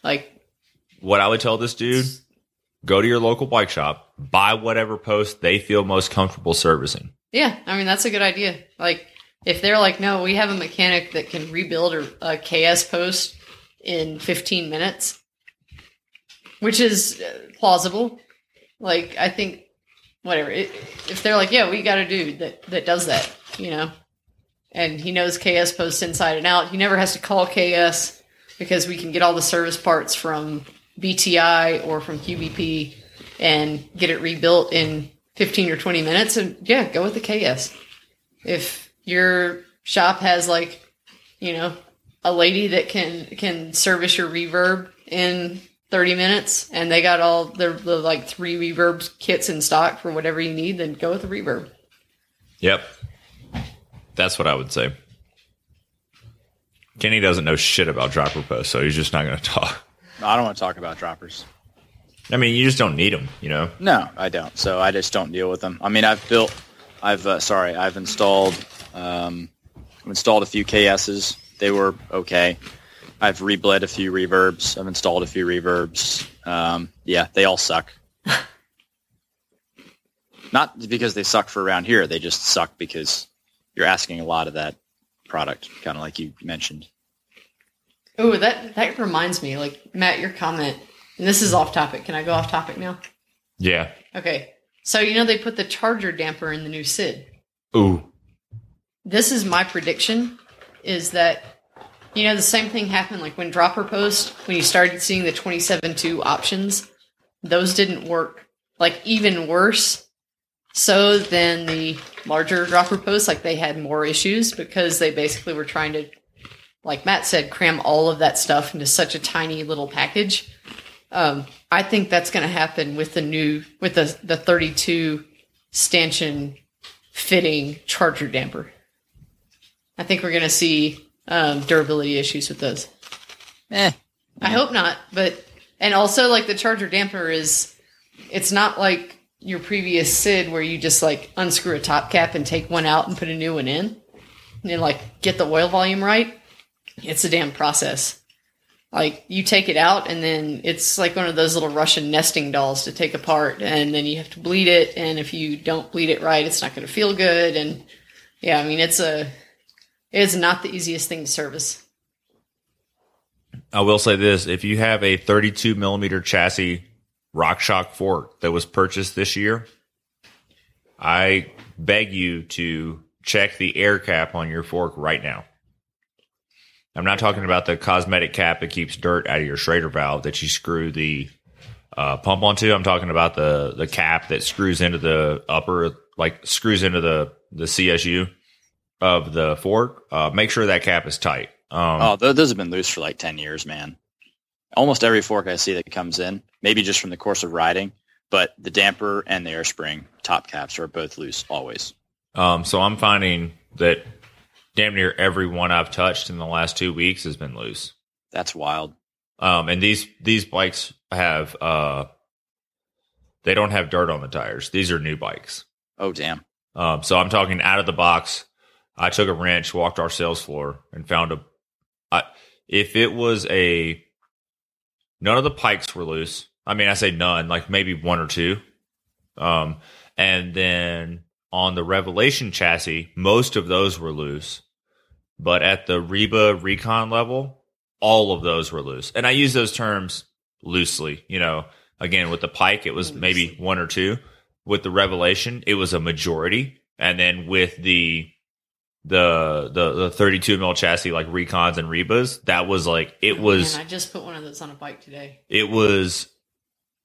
Like, What I would tell this dude, go to your local bike shop, buy whatever post they feel most comfortable servicing. yeah, I mean, that's a good idea. Like, if they're like, no, we have a mechanic that can rebuild a, a KS post in 15 minutes, which is uh, plausible. Like, I think whatever. It, if they're like, yeah, we got a dude that that does that, you know, and he knows KS posts inside and out. He never has to call KS because we can get all the service parts from BTI or from QBP and get it rebuilt in 15 or 20 minutes. And yeah, go with the KS. If your shop has like, you know, a lady that can can service your reverb in 30 minutes and they got all the, the like three reverb kits in stock for whatever you need, then go with the reverb. Yep. That's what I would say. Kenny doesn't know shit about dropper posts, so he's just not going to talk. I don't want to talk about droppers. I mean, you just don't need them, you know? No, I don't. So I just don't deal with them. I mean, I've built, I've uh, sorry, I've installed, um, I've installed a few KSs. They were okay. I've rebled a few reverbs. I've installed a few reverbs. Um, yeah, they all suck. Not because they suck for around here. They just suck because you're asking a lot of that product, kind of like you mentioned. Oh, that that reminds me. Like Matt, your comment, and this is off topic. Can I go off topic now? Yeah. Okay. So you know they put the charger damper in the new SID. Ooh. This is my prediction: is that you know the same thing happened like when dropper post when you started seeing the 27.2 options, those didn't work. Like even worse, so than the larger dropper posts, like they had more issues because they basically were trying to, like Matt said, cram all of that stuff into such a tiny little package. Um, I think that's going to happen with the new with the the 32 stanchion fitting charger damper. I think we're going to see um, durability issues with those. Eh. I hope not, but and also like the charger damper is it's not like your previous SID where you just like unscrew a top cap and take one out and put a new one in and then like get the oil volume right. It's a damn process. Like you take it out and then it's like one of those little Russian nesting dolls to take apart and then you have to bleed it and if you don't bleed it right it's not going to feel good and yeah, I mean it's a it's not the easiest thing to service. I will say this: if you have a 32 millimeter chassis RockShox fork that was purchased this year, I beg you to check the air cap on your fork right now. I'm not talking about the cosmetic cap that keeps dirt out of your Schrader valve that you screw the uh, pump onto. I'm talking about the the cap that screws into the upper, like screws into the the CSU of the fork. Uh, make sure that cap is tight. Um, Oh, those have been loose for like 10 years, man. Almost every fork I see that comes in, maybe just from the course of riding, but the damper and the air spring top caps are both loose always. Um, so I'm finding that damn near every one I've touched in the last two weeks has been loose. That's wild. Um, and these these bikes have uh, they don't have dirt on the tires. These are new bikes. Oh, damn. Um, so I'm talking out of the box. I took a wrench, walked our sales floor, and found a. I, if it was a, none of the pikes were loose. I mean, I say none, like maybe one or two. Um, and then on the Revelation chassis, most of those were loose. But at the Reba Recon level, all of those were loose. And I use those terms loosely. You know, again, with the Pike, it was maybe one or two. With the Revelation, it was a majority. And then with the the the the 32 mil chassis like recons and rebas that was like it was Man, I just put one of those on a bike today. it was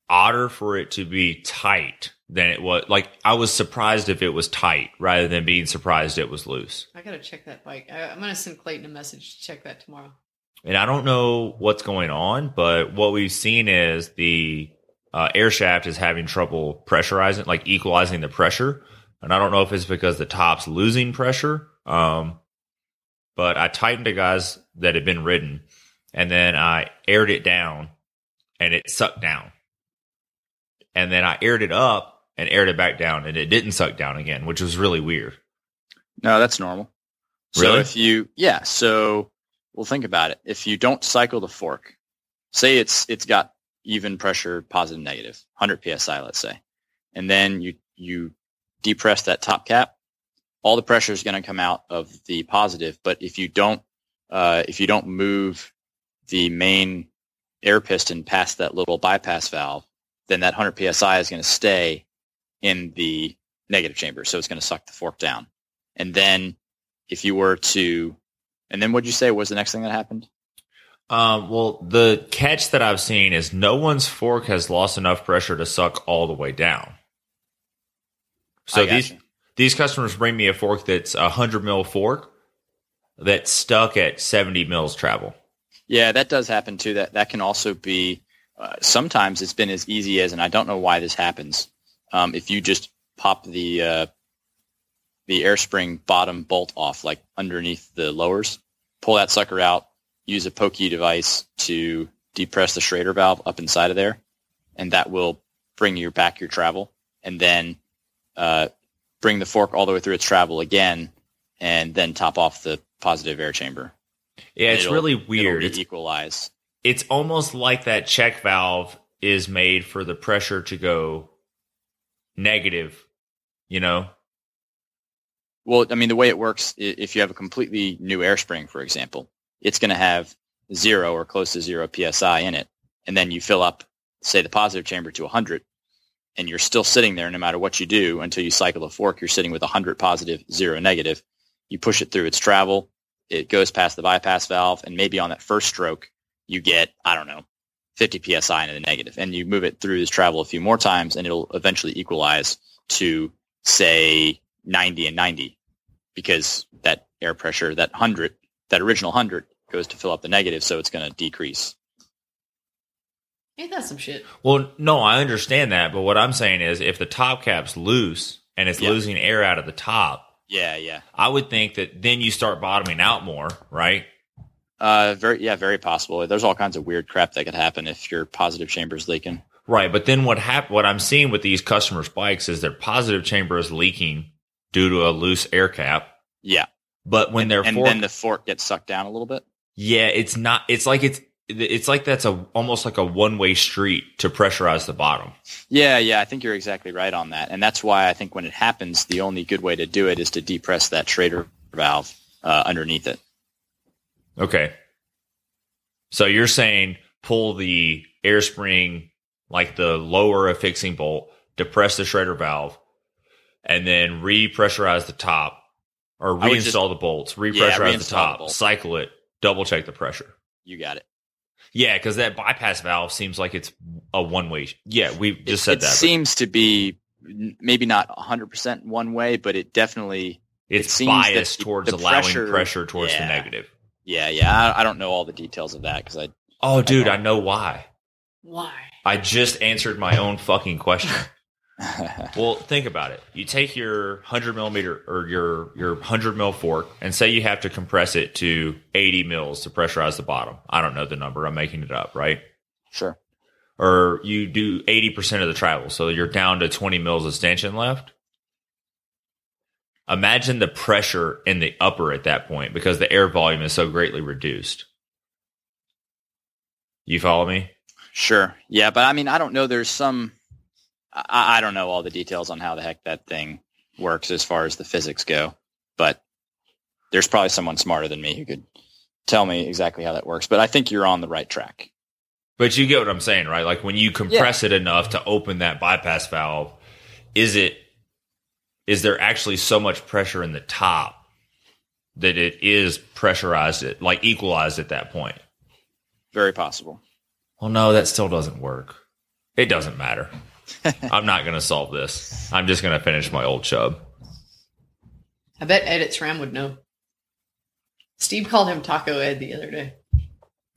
odder for it to be tight than it was like i was surprised if it was tight rather than being surprised it was loose I gotta check that bike. I, I'm gonna send Clayton a message to check that tomorrow. and i don't know what's going on but what we've seen is the uh, air shaft is having trouble pressurizing like equalizing the pressure and i don't know if it's because the top's losing pressure um, but i tightened the guys that had been ridden and then i aired it down and it sucked down and then i aired it up and aired it back down and it didn't suck down again which was really weird No, that's normal. So if you, yeah, so well, think about it. If you don't cycle the fork, say it's it's got even pressure, positive, negative, 100 psi, let's say, and then you you depress that top cap, all the pressure is going to come out of the positive. But if you don't uh, if you don't move the main air piston past that little bypass valve, then that 100 psi is going to stay in the negative chamber, so it's going to suck the fork down. And then if you were to, and then what'd you say was the next thing that happened? Um, well, the catch that I've seen is no one's fork has lost enough pressure to suck all the way down. So these. These customers bring me a fork that's a hundred mil fork that's stuck at seventy mils travel. Yeah, that does happen too. That that can also be. Uh, sometimes it's been as easy as, and I don't know why this happens. Um, if you just pop the uh, the air spring bottom bolt off, like underneath the lowers, pull that sucker out, use a pokey device to depress the Schrader valve up inside of there, and that will bring you back your travel, and then uh, bring the fork all the way through its travel again, and then top off the positive air chamber. Yeah, it's It'll- really weird. It's equalize. it's almost like that check valve is made for the pressure to go negative, you know? Well, I mean, the way it works, if you have a completely new air spring, for example, it's going to have zero or close to zero psi in it, and then you fill up, say, the positive chamber to 100, and you're still sitting there no matter what you do until you cycle the fork. You're sitting with 100 positive, zero negative. You push it through its travel, it goes past the bypass valve, and maybe on that first stroke, you get, I don't know, 50 psi into the negative. negative, and you move it through this travel a few more times, and it'll eventually equalize to, say, 90 and 90 because that air pressure, that 100, that original 100 goes to fill up the negative, so it's going to decrease. Ain't that some shit? Well, no, I understand that, but what I'm saying is if the top cap's loose and it's Yeah. losing air out of the top, Yeah, yeah. I would think that then you start bottoming out more, right? Uh, very, yeah, very possible. There's all kinds of weird crap that could happen if your positive chamber is leaking. Right, but then what hap- what I'm seeing with these customers' bikes is their positive chamber is leaking due to a loose air cap. Yeah. But when their and fork, then the fork gets sucked down a little bit. yeah, it's not. It's like it's it's like that's a almost like a one way street to pressurize the bottom. Yeah, yeah, I think you're exactly right on that. And that's why I think when it happens, the only good way to do it is to depress that Schrader valve uh, underneath it. Okay. So you're saying pull the air spring, like the lower affixing bolt, depress the Schrader valve, and then repressurize the top or reinstall just- the bolts, repressurize the reinstall the top, bolts. cycle it, double check the pressure. You got it. Yeah, because that bypass valve seems like it's a one way. Yeah, we just said it that. but seems to be maybe not 100% one way, but it definitely it's it seems biased the- towards the allowing pressure- pressure, towards the negative. Yeah, yeah. I, I don't know all the details of that because I. Oh, dude, know. I know why. Why? I just answered my own fucking question. Well, think about it. You take your hundred millimeter or your your hundred mil fork, and say you have to compress it to eighty mils to pressurize the bottom. I don't know the number. I'm making it up, right? sure. Or you do eighty percent of the travel, so you're down to twenty mils of stanchion left. Imagine the pressure in the upper at that point because the air volume is so greatly reduced. You follow me? Sure. Yeah, but I mean, I don't know. There's some. I, I don't know all the details on how the heck that thing works as far as the physics go, but there's probably someone smarter than me who could tell me exactly how that works. But I think you're on the right track. But you get what I'm saying, right? Like when you compress it enough to open that bypass valve, is it is there actually so much pressure in the top that it is pressurized it like equalized at that point? Very possible. Well, no, that still doesn't work. It doesn't matter. I'm not going to solve this. I'm just going to finish my old chub. I bet Ed at SRAM would know. Steve called him Taco Ed the other day.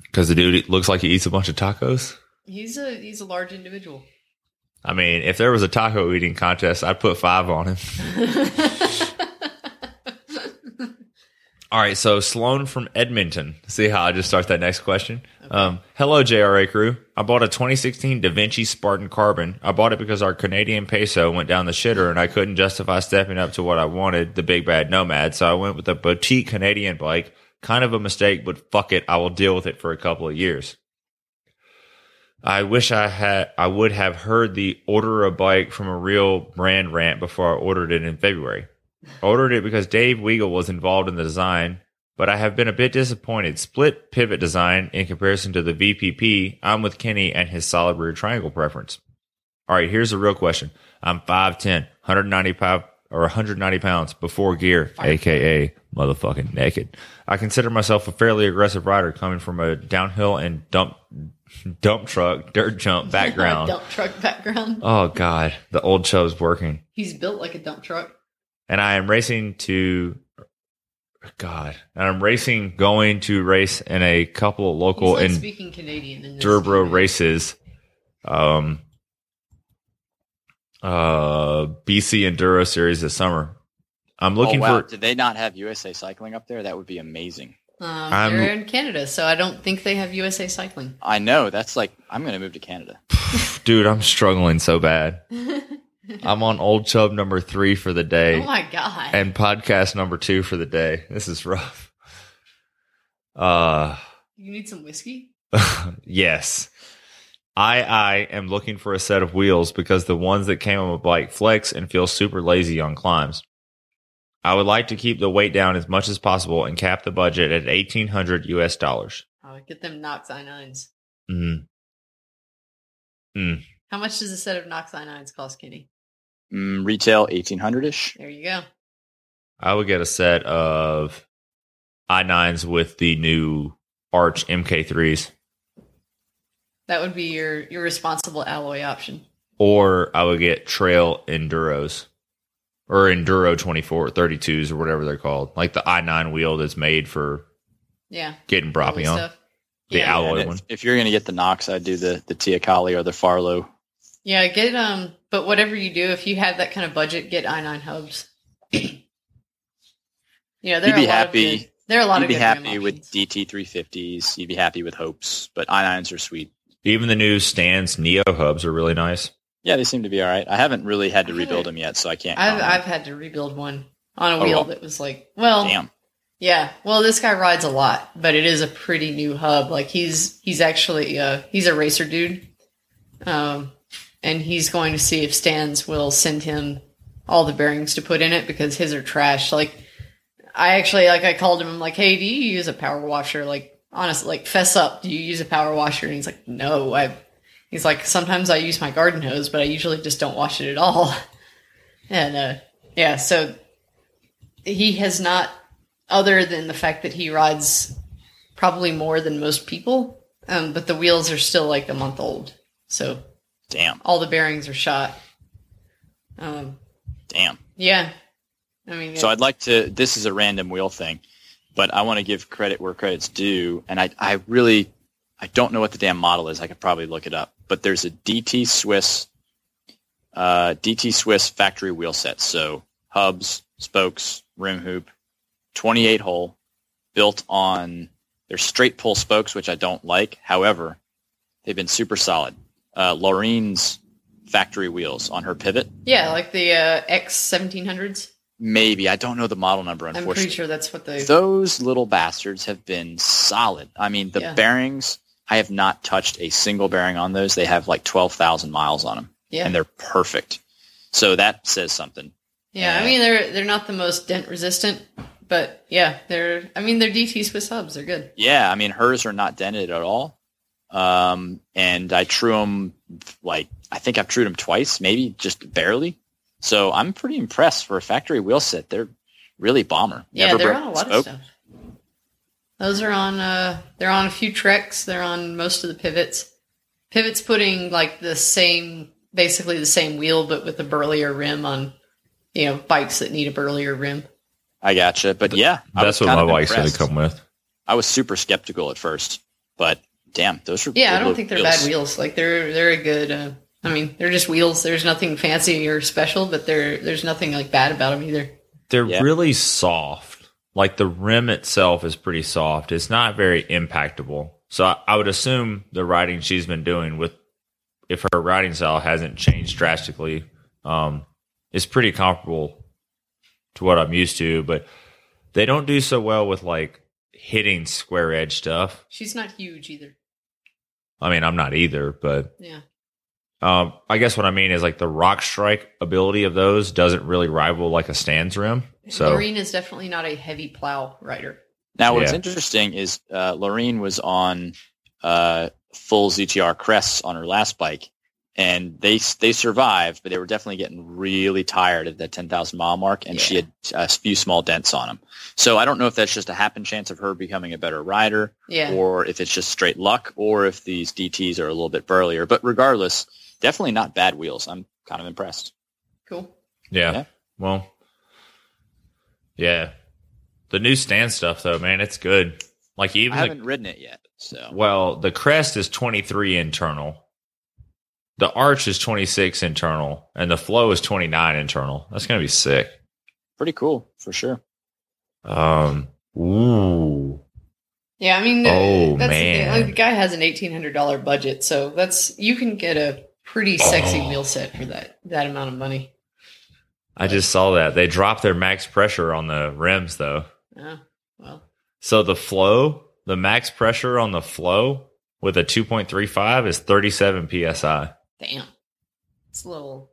Because the dude looks like he eats a bunch of tacos. He's a he's a large individual. I mean, if there was a taco eating contest, I'd put five on him. All right, so Sloan from Edmonton. See how I just start that next question? Um, hello, JRA crew. I bought a 2016 DeVinci Spartan Carbon. I bought it because our Canadian peso went down the shitter and I couldn't justify stepping up to what I wanted, the big bad Nomad. So I went with a boutique Canadian bike. Kind of a mistake, but fuck it. I will deal with it for a couple of years. I wish I had I would have heard the order a bike from a real brand rant before I ordered it in February. I ordered it because Dave Weagle was involved in the design, but I have been a bit disappointed. Split pivot design in comparison to the VPP. I'm with Kenny and his solid rear triangle preference. All right, here's the real question. I'm 5'10, 195 or 190 pounds before gear, aka motherfucking naked. I consider myself a fairly aggressive rider coming from a downhill and dump dump truck, dirt jump background. dump truck background. oh god, the old show's working. He's built like a dump truck. And I am racing to God, and I'm racing going to race in a couple of local He's like and speaking Canadian in this Durbro game. races. Um, uh, BC Enduro Series this summer. I'm looking oh, wow. for. Did they not have USA Cycling up there? That would be amazing. Um, I'm- they're in Canada, so I don't think they have USA Cycling. I know. That's like I'm going to move to Canada. Dude, I'm struggling so bad. I'm on Old Chub number three for the day Oh my god! and podcast number two for the day. This is rough. Uh, you need some whiskey? yes. I I am looking for a set of wheels because the ones that came on my bike flex and feel super lazy on climbs. I would like to keep the weight down as much as possible and cap the budget at eighteen hundred US dollars. Oh, get them Nox i9s. Mm. How much does a set of Nox i9s cost, Kenny? Mm, retail 1800 ish. There you go. I would get a set of i nines with the new Arch MK3s, That would be your your responsible alloy option. or I would get Trail Enduros or Enduro 24 32s or whatever they're called, like the i9 wheel that's made for Yeah. getting alloy Broppy on. stuff. The yeah. alloy And one. if, if you're going to get the Nox, I'd do the the Teocalli or the Farlow. Yeah, get um but whatever you do, if you have that kind of budget, get i9 hubs. you know, there You'd are be a lot happy- of good, there are a lot You'd of be good happy with options. DT 350s. You'd be happy with Hopes, but i9s are sweet. Even the new Stan's Neo hubs are really nice. Yeah, they seem to be all right. I haven't really had to rebuild them yet, so I can't. I've. I've had to rebuild one on a Oh, wheel well. that was like, well, Damn. yeah. Well, this guy rides a lot, but it is a pretty new hub. Like he's he's actually uh he's a racer dude. Um and he's going to see if Stans will send him all the bearings to put in it because his are trash. Like I actually like I called him I'm like, "Hey, do you use a power washer?" Like honestly, like fess up, do you use a power washer? And he's like, "No, I He's like, "Sometimes I use my garden hose, but I usually just don't wash it at all." And uh yeah, so he has not other than the fact that he rides probably more than most people, um, but the wheels are still like a month old. So Damn. all the bearings are shot. Um, Damn. yeah. I mean, So I'd like to. This is a random wheel thing, but I want to give credit where credit's due, and I I really I don't know what the damn model is. I could probably look it up, but there's a DT Swiss, uh, DT Swiss factory wheel set. So hubs, spokes, rim hoop, 28 hole, built on. They're straight pull spokes, which I don't like. However, they've been super solid. Uh, Laureen's factory wheels on her pivot. yeah, like the uh, X seventeen hundreds. Maybe I don't know the model number. Unfortunately, I'm pretty sure that's what the those little bastards have been solid. I mean, the Yeah. bearings, I have not touched a single bearing on those. They have like 12,000 miles on them yeah and they're perfect. So that says something. yeah. I uh, mean, they're they're not the most dent resistant, but yeah, they're. I mean, they're DT Swiss hubs. They're good. Yeah. I mean, hers are not dented at all. Um, and I true them like, I think I've trued them twice, maybe just barely. So I'm pretty impressed for a factory wheel set. They're really bomber. Yeah, Never they're on a the lot of stuff. Those are on. uh They're on a few treks. They're on most of the pivots. Pivots putting like the same, basically the same wheel, but with a burlier rim on. You know, bikes that need a burlier rim. I gotcha. But yeah, That's what kind my of bike's going to come with. I was super skeptical at first, but damn, those are Yeah, I don't think they're wheels. bad wheels. Like they're they're a good. Uh, I mean, they're just wheels. There's nothing fancy or special, but they're there's nothing like bad about them either. They're Yeah. really soft. Like the rim itself is pretty soft. It's not very impactable. So I, I would assume the riding she's been doing with, if her riding style hasn't changed drastically, um, is pretty comparable to what I'm used to. But they don't do so well with like hitting square edge stuff. She's not huge either. I mean, I'm not either, but Yeah. um, I guess what I mean is like the rock strike ability of those doesn't really rival like a Stan's rim. So Lorene is definitely not a heavy plow rider. Now, what's Yeah. interesting is uh, Lorene was on uh, full ZTR crests on her last bike, and they they survived, but they were definitely getting really tired at that 10,000 mile mark, and she had a few small dents on them. So I don't know if that's just a happen chance of her becoming a better rider, Yeah. or if it's just straight luck, or if these DTs are a little bit burlier. But regardless, definitely not bad wheels. I'm kind of impressed. Cool. Yeah. Yeah. Well, yeah. The new stand stuff though, man, it's good. Like I even the, haven't ridden it yet, so well, the crest is 23 internal. The arch is 26 internal and the flow is 29 internal. That's going to be sick. pretty cool for sure. Um ooh. Yeah, I mean, Oh, that's the man. Like, the guy has an eighteen hundred dollar budget, so that's you can get a pretty sexy Oh. wheel set for that that amount of money. I just saw that. They dropped their max pressure on the rims though. Oh, well, So the flow, the max pressure on the flow with a 2.35 is 37 psi. Damn, it's a little.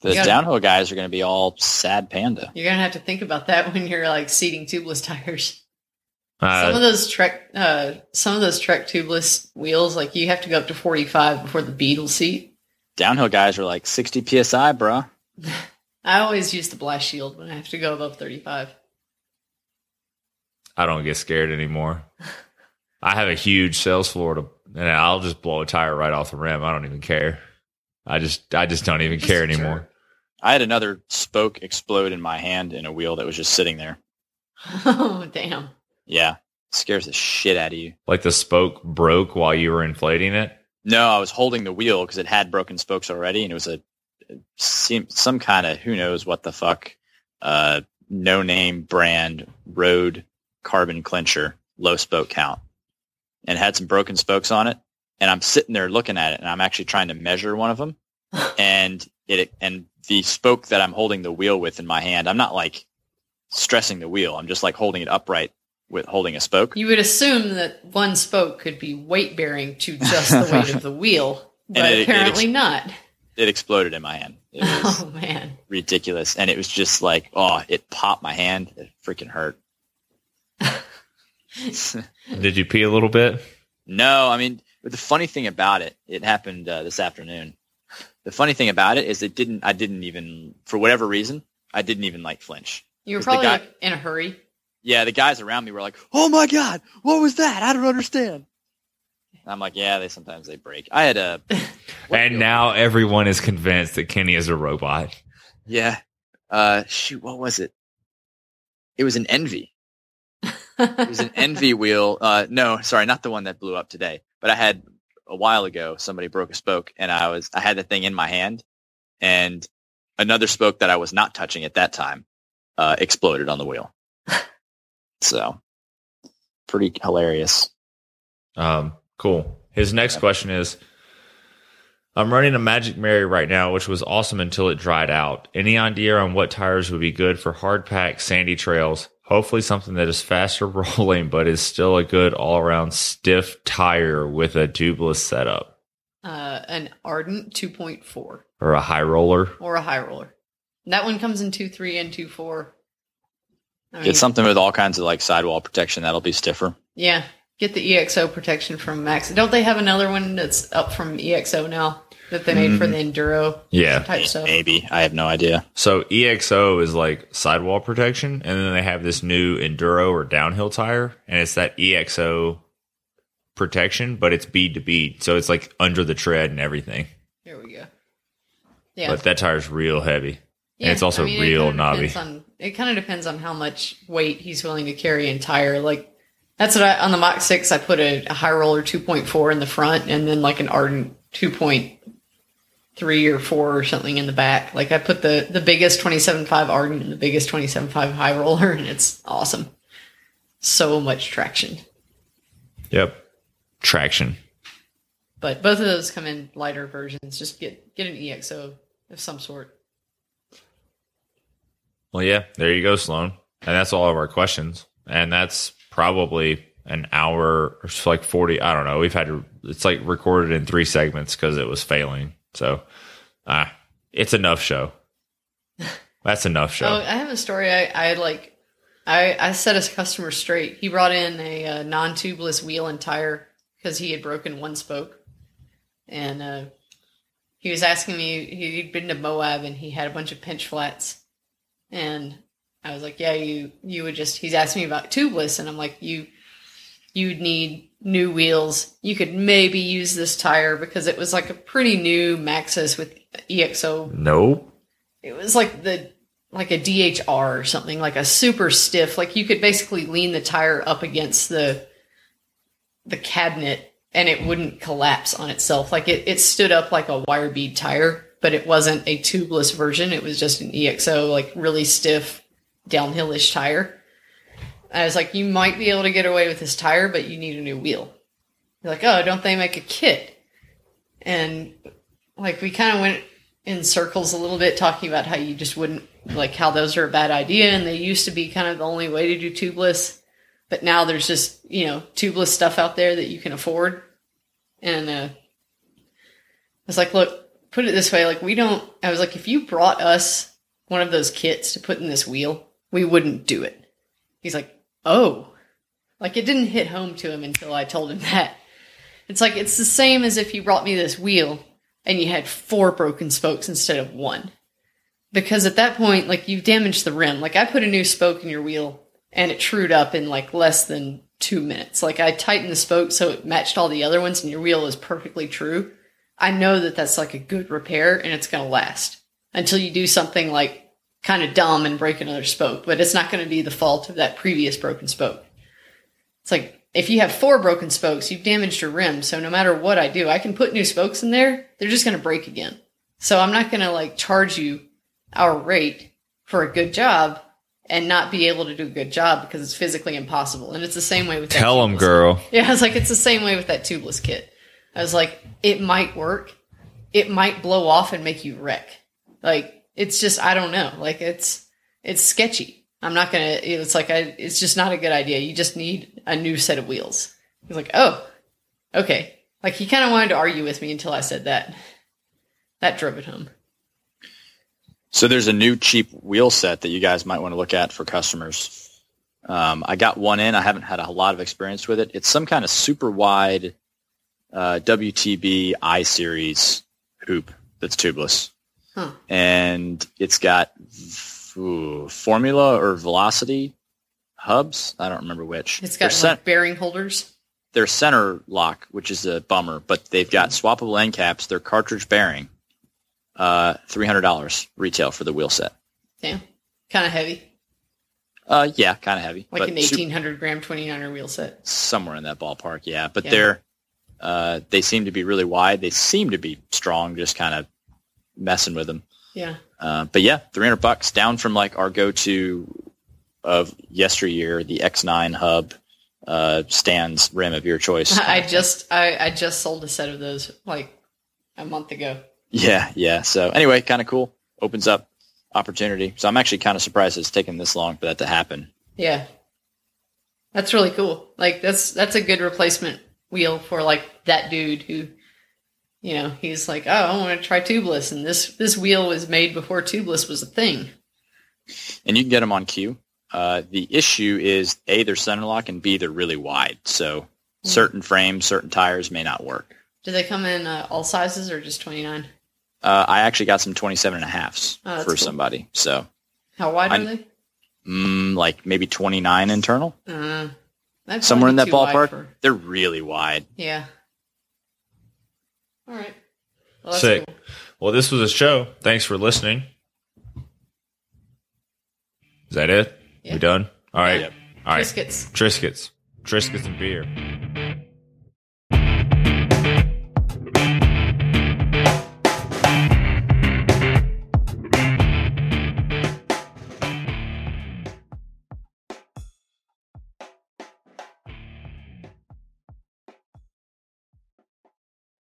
The gotta- downhill guys are going to be all sad panda. You're gonna have to think about that when you're like seating tubeless tires. Uh, some of those Trek, uh, some of those Trek tubeless wheels, like you have to go up to forty five before the beetle seat. Downhill guys are like 60 psi, bruh. I always use the blast shield when I have to go above thirty five. I don't get scared anymore. I have a huge sales floor to, and I'll just blow a tire right off the rim. I don't even care. I just, I just don't even Just care a jerk. anymore. I had another spoke explode in my hand in a wheel that was just sitting there. Oh damn! Yeah, scares the shit out of you. Like the spoke broke while you were inflating it. No, I was holding the wheel because it had broken spokes already, and it was a seem some kind of who knows what the fuck, uh, no name brand road carbon clincher, low spoke count, and had some broken spokes on it. And I'm sitting there looking at it, and I'm actually trying to measure one of them, and it and the spoke that I'm holding the wheel with in my hand, I'm not like stressing the wheel. I'm just like holding it upright with holding a spoke. You would assume that one spoke could be weight bearing to just the weight of the wheel, but it- it apparently ex- not. It exploded in my hand. It was Oh man! ridiculous. And it was just like, oh, it popped my hand. It freaking hurt. Did you pee a little bit? no, I mean, the funny thing about it, it happened uh, this afternoon. The funny thing about it is it didn't, I didn't even, for whatever reason, I didn't even like flinch. You were 'Cause the probably guy- like, in a hurry. Yeah, the guys around me were like, oh my God, what was that? I don't understand. I'm like, yeah, they sometimes they break. I had a, and wheel- now everyone is convinced that Kenny is a robot. yeah, uh, shoot, what was it? It was an envy. It was an envy wheel. Uh, no, sorry, not the one that blew up today. But I had a while ago. Somebody broke a spoke, and I was I had the thing in my hand, and another spoke that I was not touching at that time uh, exploded on the wheel. so, pretty hilarious. Um, cool. His next question is I'm running a Magic Mary right now, which was awesome until it dried out. Any idea on what tires would be good for hard pack sandy trails? Hopefully something that is faster rolling, but is still a good all around stiff tire with a tubeless setup uh, an Ardent 2.4 or a high roller. or a high roller. That one comes in 2.3 and 2.4. I mean, Get something with all kinds of like sidewall protection that'll be stiffer. yeah, get the EXO protection from Max. Don't they have another one that's up from EXO now that they made for mm-hmm. the Enduro Yeah. type stuff? Maybe I have no idea. So EXO is like sidewall protection, and then they have this new enduro or downhill tire, and it's that EXO protection, but it's bead to bead, so it's like under the tread and everything. There we go. Yeah, But that tire's real heavy. Yeah, it's also I mean, real it knobby. On, it kind of depends on how much weight he's willing to carry in tire. Like that's what I on the Mach Six. I put a, a high roller 2.4 in the front, and then like an Ardent 2.3 or four or something in the back. Like I put the the biggest 27.5 Ardent and the biggest 27.5 high roller, and it's awesome. So much traction. Yep. Traction. But both of those come in lighter versions. Just get get an EXO of some sort. Well, yeah, there you go, Sloan. And that's all of our questions. And that's probably an hour or like 40. I don't know. We've had it's like recorded in three segments because it was failing. So, ah, it's enough show. That's enough show. Oh, I have a story. I, I like, I, I set a customer straight. He brought in a, uh non-tubeless wheel and tire because he had broken one spoke, and uh, he was asking me he'd been to Moab and he had a bunch of pinch flats, and I was like, yeah, you you would just. He's asking me about tubeless, and I'm like, you you'd need new wheels. You could maybe use this tire because it was like a pretty new Maxxis with EXO. Nope. It was like the like a DHR or something, like a super stiff. Like you could basically lean the tire up against the the cabinet and it wouldn't collapse on itself. Like it, it stood up like a wire bead tire, but it wasn't a tubeless version. It was just an EXO, like really stiff downhillish tire. I was like, you might be able to get away with this tire, but you need a new wheel. You're like, oh, don't they make a kit? And like we kind of went in circles a little bit talking about how you just wouldn't like how those are a bad idea and they used to be kind of the only way to do tubeless but now there's just you know tubeless stuff out there that you can afford and uh i was like look put it this way like we don't i was like if you brought us one of those kits to put in this wheel we wouldn't do it he's like oh like it didn't hit home to him until i told him that it's like it's the same as if you brought me this wheel and you had four broken spokes instead of one. Because at that point, like you've damaged the rim. Like I put a new spoke in your wheel and it trued up in like less than two minutes. Like I tightened the spoke so it matched all the other ones and your wheel is perfectly true. I know that that's like a good repair and it's going to last until you do something like kind of dumb and break another spoke, but it's not going to be the fault of that previous broken spoke. It's like if you have four broken spokes, you've damaged your rim. So no matter what I do, I can put new spokes in there. They're just going to break again. So I'm not going to like charge you our rate for a good job and not be able to do a good job because it's physically impossible. And it's the same way with Tell them, girl. Yeah, I was like, it's the same way with that tubeless kit. I was like, it might work. It might blow off and make you wreck. Like, it's just, I don't know. Like, it's, it's sketchy. I'm not gonna, it's like, I, it's just not a good idea. You just need a new set of wheels. He's like, oh, okay. Like, he kind of wanted to argue with me until I said that. That drove it home. So there's a new cheap wheel set that you guys might want to look at for customers. Um, I got one in. I haven't had a lot of experience with it. It's some kind of super wide uh, WTB I series hoop that's tubeless, Huh. and it's got ooh, formula or velocity hubs. I don't remember which. It's got like bearing holders. they're center lock, which is a bummer, but they've got swappable end caps. They're cartridge bearing. Uh, three hundred dollars retail for the wheel set. Damn. Kind of heavy. Uh, yeah, kind of heavy, Like an 1800 gram 29er wheel set. somewhere in that ballpark. Yeah, but Yeah. they're uh, they seem to be really wide. They seem to be strong. Just kind of messing with them. Yeah. Uh, but yeah, three hundred bucks down from like our go-to of yesteryear, the X9 hub uh, Stan's rim of your choice. I just I, I just sold a set of those like a month ago. Yeah, yeah. So anyway, kind of cool. Opens up opportunity. So I'm actually kind of surprised it's taken this long for that to happen. Yeah. That's really cool. Like that's that's a good replacement wheel for like that dude who you know, he's like, "Oh, I want to try tubeless." And this this wheel was made before tubeless was a thing. And you can get them on cue. Uh, the issue is A, they're center lock, and B, they're really wide. So certain frames, certain tires may not work. Do they come in uh, all sizes or just 29? Uh, I actually got some 27 and a halves Oh, for cool. somebody. So How wide I- are they? mm, like maybe 29 internal, Uh, that's somewhere in that ballpark. for- They're really wide. yeah. All right. Well, Sick. cool. Well, this was a show. Thanks for listening. Is that it? Yeah. We done? All right. All right. Triscuits. Triscuits. Triscuits and beer.